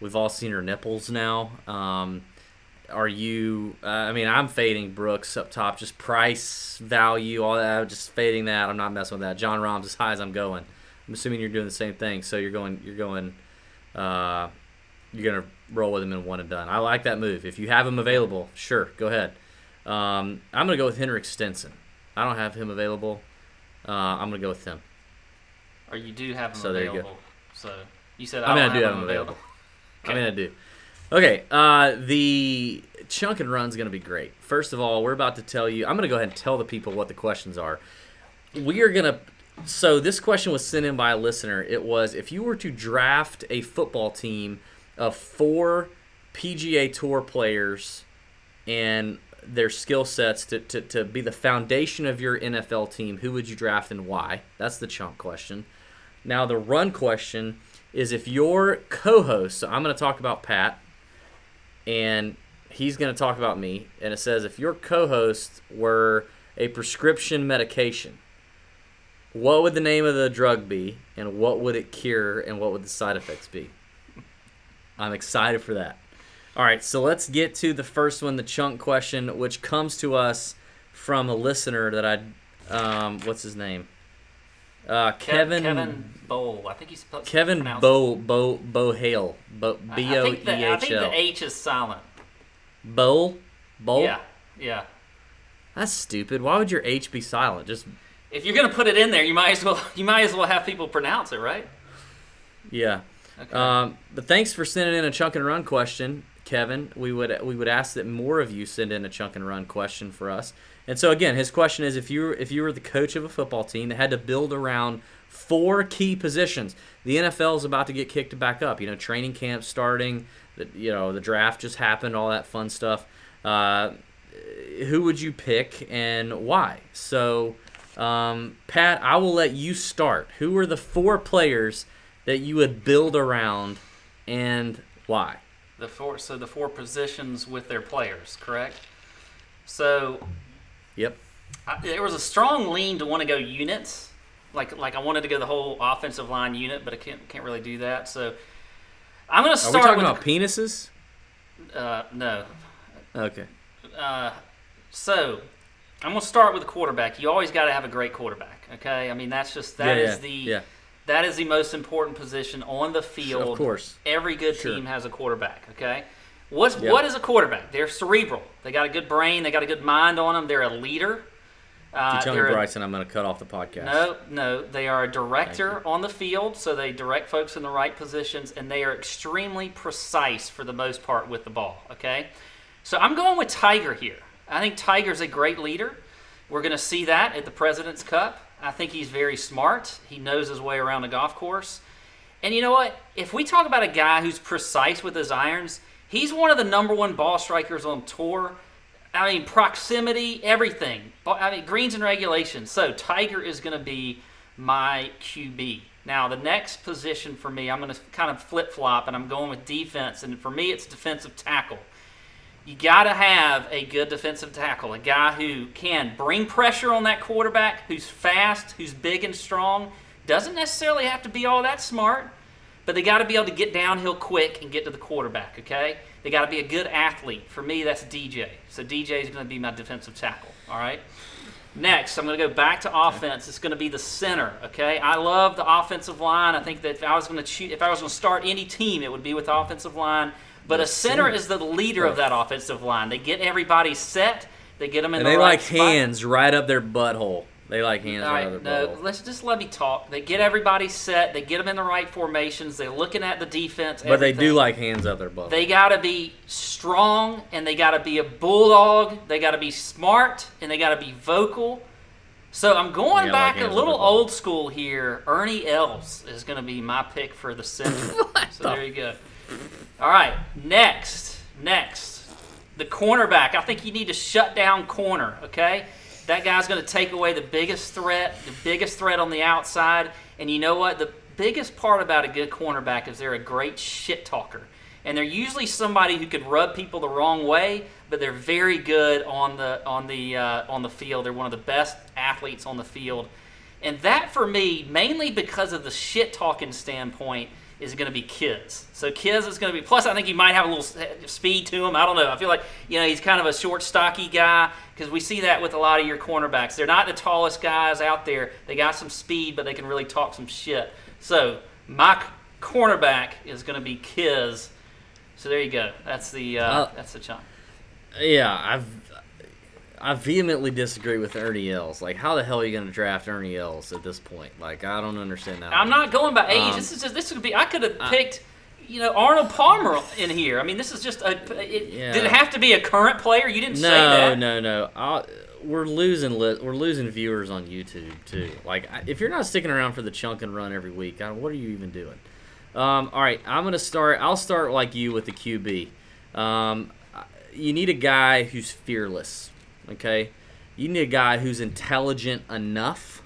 We've all seen her nipples now. Um, are you? Uh, I mean, I'm fading Brooks up top. Just price, value, all that. Just fading that. I'm not messing with that. Jon Rahm's as high as I'm going. I'm assuming you're doing the same thing. So you're going. You're going. Uh, you're gonna roll with him in one and done. I like that move. If you have him available, sure, go ahead. Um, I'm gonna go with Henrik Stenson. I don't have him available. Uh, I'm gonna go with him. Or you do have them so available. So You said I mean, I do have them them available. I mean, I do. Okay, uh, the chunk and run's going to be great. First of all, we're about to tell you. I'm going to go ahead and tell the people what the questions are. We are going to. So this question was sent in by a listener. It was if you were to draft a football team of four PGA Tour players and their skill sets to, to, to be the foundation of your NFL team, who would you draft and why? That's the chunk question. Now, the run question is if your co host, so I'm going to talk about Pat, and he's going to talk about me, and it says if your co host were a prescription medication, what would the name of the drug be, and what would it cure, and what would the side effects be? I'm excited for that. All right, so let's get to the first one, the chunk question, which comes to us from a listener that I, um, what's his name? Uh, Kevin. Kevin Bowl. I think he's supposed to Kevin pronounce Bo Bo Bohale. Bo I- B I O E the- I H think the L. H is silent. Bowl. Bowl. Yeah, yeah. That's stupid. Why would your H be silent? Just If you're gonna put it in there, you might as well [laughs] you might as well have people pronounce it, right? yeah. Okay. Um, but thanks for sending in a chunk and run question, Kevin. We would we would ask that more of you send in a chunk and run question for us. And so again, his question is: if you were, if you were the coach of a football team that had to build around four key positions, the NFL is about to get kicked back up. You know, training camp starting. The, you know, the draft just happened. All that fun stuff. Uh, who would you pick and why? So, um, Pat, I will let you start. Who are the four players that you would build around, and why? The four so the four positions with their players, correct? So Yep. I, there was a strong lean to want to go units, like like I wanted to go the whole offensive line unit, but I can't can't really do that. So I'm gonna Are start we talking with about penises? uh, no. Okay. Uh, so I'm gonna start with the quarterback. You always got to have a great quarterback. Okay, I mean that's just that yeah, is yeah, the yeah. That is the most important position on the field. Of course. Every good Sure. team has a quarterback. Okay. What's Yeah. what is a quarterback? They're cerebral. They got a good brain. They got a good mind on them. They're a leader. Uh, If you tell me Bryson, I'm going to cut off the podcast. no, no, they are a director on the field, so they direct folks in the right positions, and they are extremely precise for the most part with the ball. Okay, so I'm going with Tiger here. I think Tiger's a great leader. We're going to see that at the President's Cup. I think he's very smart. He knows his way around a golf course. And you know what? If we talk about a guy who's precise with his irons, he's one of the number one ball strikers on tour. I mean, proximity, everything. I mean, greens and regulations. So Tiger is going to be my QB. Now, the next position for me, I'm going to kind of flip flop, and I'm going with defense. And for me, it's defensive tackle. You got to have a good defensive tackle, a guy who can bring pressure on that quarterback, who's fast, who's big and strong. Doesn't necessarily have to be all that smart, but they got to be able to get downhill quick and get to the quarterback, okay? They got to be a good athlete. For me, that's DJ. So DJ is going to be my defensive tackle, all right? Next, I'm going to go back to offense. It's going to be the center. Okay, I love the offensive line. I think that if I was going to choose, if I was going to start any team, it would be with offensive line. But a center is the leader of that offensive line. They get everybody set. They get them in And the they right like spot. hands right up their butthole. They like hands All right, right, up their no, butthole. let's just let me talk. They get everybody set. They get them in the right formations. They're looking at the defense. But they do like hands up their butthole. They got to be strong and they got to be a bulldog. They got to be smart and they got to be vocal. So I'm going Yeah, back like a little up their butthole. old school here. Ernie Els is going to be my pick for the center. [laughs] so there you go. All right, next, next, the cornerback. I think you need to shut down corner. Okay, that guy's going to take away the biggest threat, the biggest threat on the outside. And you know what? The biggest part about a good cornerback is they're a great shit talker. And they're usually somebody who can rub people the wrong way, but they're very good on the on the uh, on the field. They're one of the best athletes on the field, and that for me, mainly because of the shit talking standpoint, is going to be Kiz. So Kiz is going to be. Plus, I think he might have a little speed to him. I don't know. I feel like you know he's kind of a short, stocky guy because we see that with a lot of your cornerbacks. They're not the tallest guys out there. They got some speed, but they can really talk some shit. So my c- cornerback is going to be Kiz. So there you go. That's the uh, Uh, that's the chunk. Yeah, I've I vehemently disagree with Ernie Els. Like, how the hell are you going to draft Ernie Els at this point? Like, I don't understand that. I'm not going by age. Um, this is just this would be. I could have picked, you know, Arnold Palmer in here. I mean, this is just a. It, Yeah. Did it have to be a current player? You didn't say No, that. no, no. I'll, we're losing li- we're losing viewers on YouTube too. Like, I- if you're not sticking around for the chunk and run every week, I, what are you even doing? Um, all right, I'm gonna start. I'll start like you with the QB. Um, you need a guy who's fearless. Okay, you need a guy who's intelligent enough,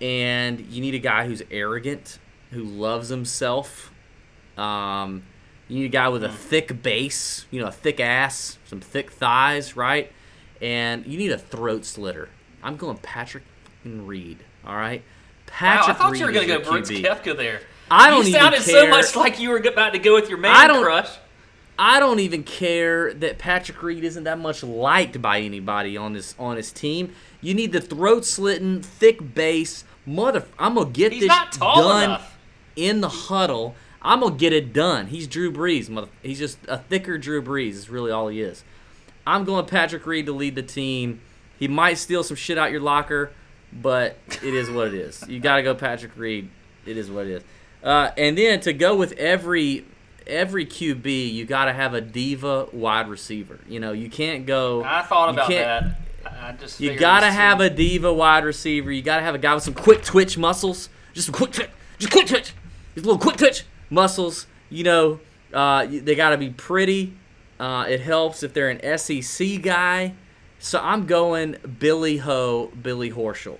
and you need a guy who's arrogant, who loves himself. Um, you need a guy with a thick base, you know, a thick ass, some thick thighs, right? And you need a throat slitter. I'm going Patrick Reed. All right, Wow, Patrick I thought Reed you were going to go your Brooks QB. There. I don't you sounded care. so much like you were about to go with your man I don't- crush. I don't even care that Patrick Reed isn't that much liked by anybody on this on his team. You need the throat slitting, thick base, mother. I'm gonna get He's this done enough. in the huddle. I'm gonna get it done. He's Drew Brees, mother. He's just a thicker Drew Brees. Is really all he is. I'm going Patrick Reed to lead the team. He might steal some shit out your locker, but it is what it is. You got to go Patrick Reed. It is what it is. Uh, and then to go with every every QB, you got to have a diva wide receiver. You know, you can't go. I thought about that. I just You got to have a diva wide receiver. You got to have a guy with some quick twitch muscles. Just some quick twitch. Just quick twitch. Just little quick twitch muscles. You know, uh, they got to be pretty. Uh, it helps if they're an SEC guy. So I'm going Billy Ho, Billy Horschel.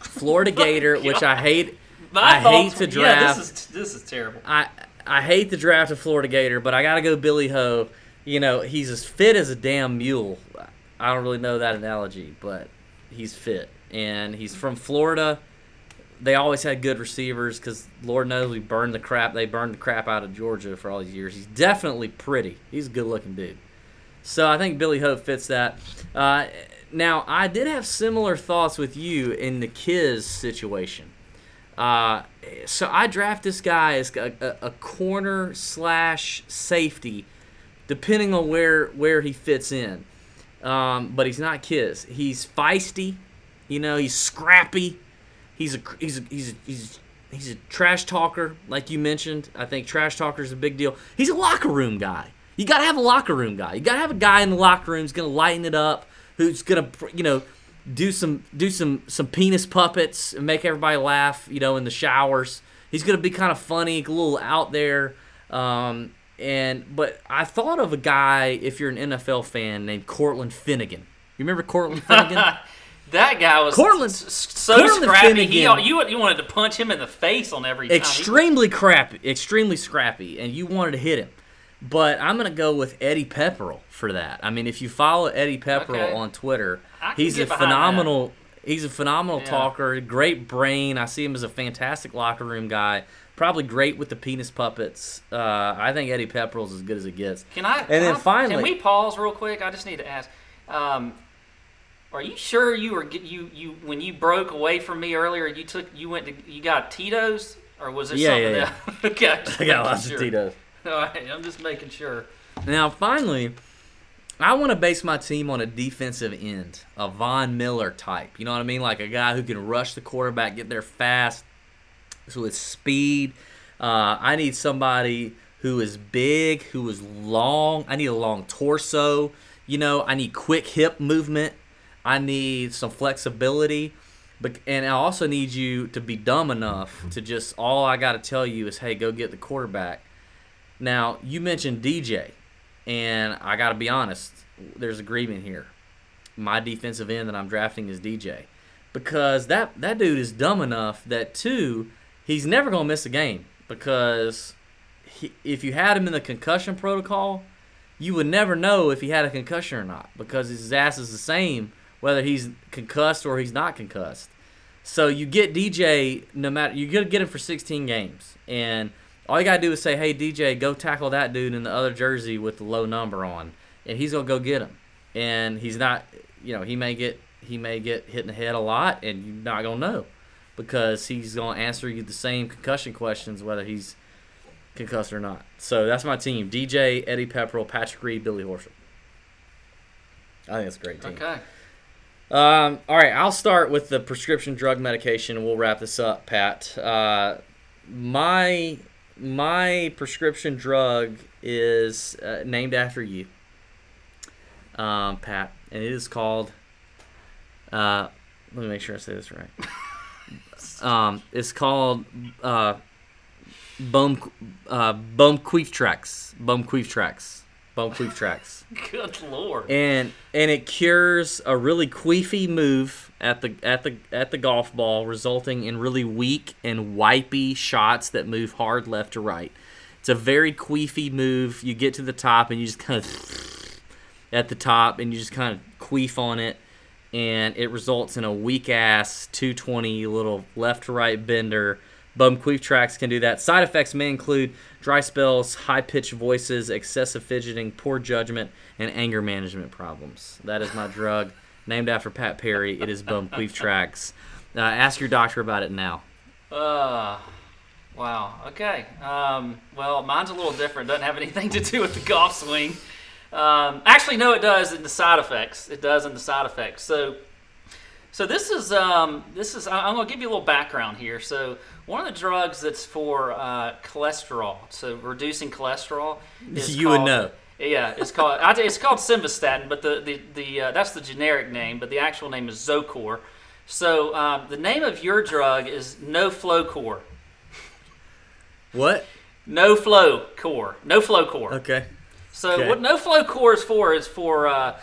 Florida [laughs] Gator, which I hate. My I hate to draft. Yeah, this is this is terrible. I I hate the draft of Florida Gator, but I got to go Billy Ho. You know, he's as fit as a damn mule. I don't really know that analogy, but he's fit, and he's from Florida. They always had good receivers because Lord knows we burned the crap. They burned the crap out of Georgia for all these years. He's definitely pretty. He's a good-looking dude. So I think Billy Hope fits that. Uh, now I did have similar thoughts with you in the Kiz situation. Uh, so I draft this guy as a, a, corner slash safety, depending on where where he fits in. Um, but he's not Kiz. He's feisty, you know. He's scrappy. He's a he's a, he's a, he's he's a trash talker, like you mentioned. I think trash talker is a big deal. He's a locker room guy. You gotta have a locker room guy. You gotta have a guy in the locker room who's gonna lighten it up, who's gonna you know do some do some some penis puppets and make everybody laugh. You know, in the showers. He's gonna be kind of funny, a little out there. Um, and but I thought of a guy, if you're an NFL fan, named Cortland Finnegan. You remember Cortland Finnegan? [laughs] That guy was Cortland- so Cortland scrappy. He, Finnegan- you you wanted to punch him in the face on every time. Extremely crappy, extremely scrappy, and you wanted to hit him. But I'm gonna go with Eddie Pepperell for that. I mean, if you follow Eddie Pepperell Okay. on Twitter, he's a phenomenal. He's a phenomenal Yeah. talker, great brain. I see him as a fantastic locker room guy. Probably great with the penis puppets. Uh, I think Eddie Pepperell's as good as it gets. Can I? And can then I- finally, can we pause real quick? I just need to ask. Um, are you sure you were you you when you broke away from me earlier? You took you went to you got Tito's or was it Yeah, something yeah, else? [laughs] okay, I got lots sure. of Tito's. All right, I'm just making sure. Now, finally, I want to base my team on a defensive end, a Von Miller type. You know what I mean? Like a guy who can rush the quarterback, get there fast, so with speed. Uh, I need somebody who is big, who is long. I need a long torso. You know, I need quick hip movement. I need some flexibility. But, and I also need you to be dumb enough to just, all I got to tell you is, hey, go get the quarterback. Now, you mentioned DJ, and I got to be honest, there's agreement here. My defensive end that I'm drafting is DJ because that that dude is dumb enough that two, he's never to miss a game because he, if you had him in the concussion protocol, you would never know if he had a concussion or not because his ass is the same whether he's concussed or he's not concussed. So you get DJ no matter you gotta get him for 16 games, and all you gotta do is say, "Hey DJ, go tackle that dude in the other jersey with the low number on," and he's gonna go get him. And he's not, you know, he may get he may get hit in the head a lot, and you're not gonna know because he's gonna answer you the same concussion questions whether he's concussed or not. So that's my team: DJ, Eddie Pepperell, Patrick Reed, Billy Horschel. I think it's a great team. Okay. Um, all right, I'll start with the prescription drug medication, and we'll wrap this up, Pat. Uh, my my prescription drug is uh, named after you, um, Pat, and it is called. Uh, let me make sure I say this right. [laughs] um, it's called uh, Bum uh, Bum Queef Tracks. Bum Tracks. Queef Tracks [laughs] Good lord. and and it cures a really queefy move at the at the at the golf ball, resulting in really weak and wipey shots that move hard left to right. It's a very queefy move. You get to the top and you just kind of [laughs] at the top and you just kind of queef on it, and it results in a weak ass 220 little left to right bender. Bum queef tracks can do that. Side effects may include dry spells, high pitched voices, excessive fidgeting, poor judgment, and anger management problems. That is my drug, named after Pat Perry. It is Bum queef tracks. Uh, ask your doctor about it now. Uh, wow. Okay. Um, well, mine's a little different. Doesn't have anything to do with the golf swing. Um, actually, no, it does in the side effects. It does in the side effects. So, so this is um, this is. I'm going to give you a little background here. So, one of the drugs that's for uh, cholesterol, so reducing cholesterol, is You would called- know. Yeah, it's called it's called simvastatin, but the the, the uh, that's the generic name, but the actual name is Zocor. So um, the name of your drug is No Flow Core. What? No Flow Core. No Flow Core. Okay. So Okay. what No Flow Core is for is for uh,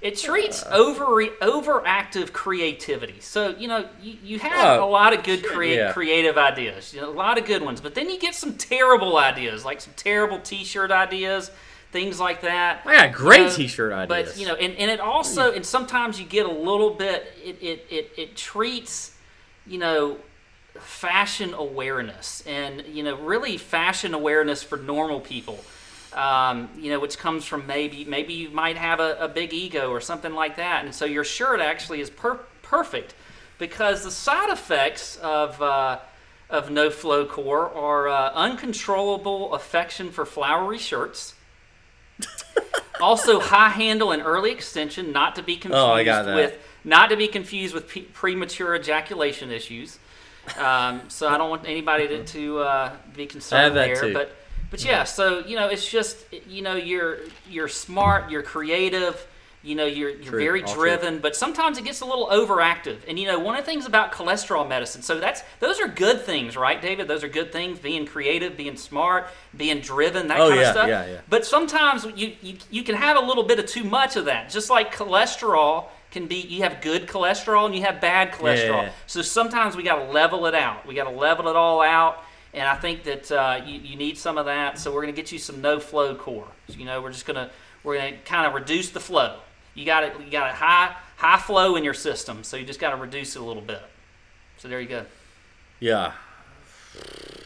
it treats over overactive creativity. So you know you, you have Oh, a lot of good crea- yeah. creative ideas, you know, a lot of good ones, but then you get some terrible ideas, like some terrible T-shirt ideas, things like that. I got great You know, t-shirt ideas. But you know, and, and it also and sometimes you get a little bit. It it it, it treats you know fashion awareness and you know really fashion awareness for normal people um, you know which comes from maybe maybe you might have a, a big ego or something like that and so your shirt actually is per- perfect because the side effects of uh, of no flow core are uh, uncontrollable affection for flowery shirts [laughs] also high handle and early extension not to be confused Oh, got that. with not to be confused with premature ejaculation issues um, so i don't want anybody to, to uh, be concerned that there too. but but yeah so you know it's just you know you're you're smart you're creative you know you're you're True, very all true. driven but sometimes it gets a little overactive and you know one of the things about cholesterol medicine so that's those are good things right david those are good things being creative being smart being driven that Oh, kind yeah, of stuff yeah, yeah. but sometimes you, you you can have a little bit of too much of that. Just like cholesterol can be, you have good cholesterol and you have bad cholesterol. yeah. So sometimes we got to level it out. We got to level it all out. And I think that uh, you, you need some of that. So we're going to get you some no flow core. So, you know, we're just going to we're going to kind of reduce the flow. You got it. You got a high high flow in your system. So you just got to reduce it a little bit. So there you go. Yeah.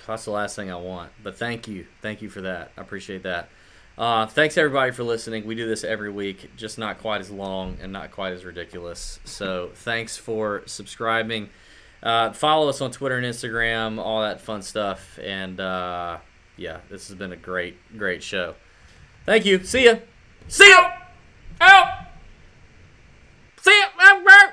That's the last thing I want. But thank you. Thank you for that. I appreciate that. Uh, thanks everybody for listening. We do this every week, just not quite as long and not quite as ridiculous. So thanks for subscribing. Uh, follow us on Twitter and Instagram, all that fun stuff. And uh, yeah, this has been a great, great show. Thank you. See ya. See ya. Out. See ya.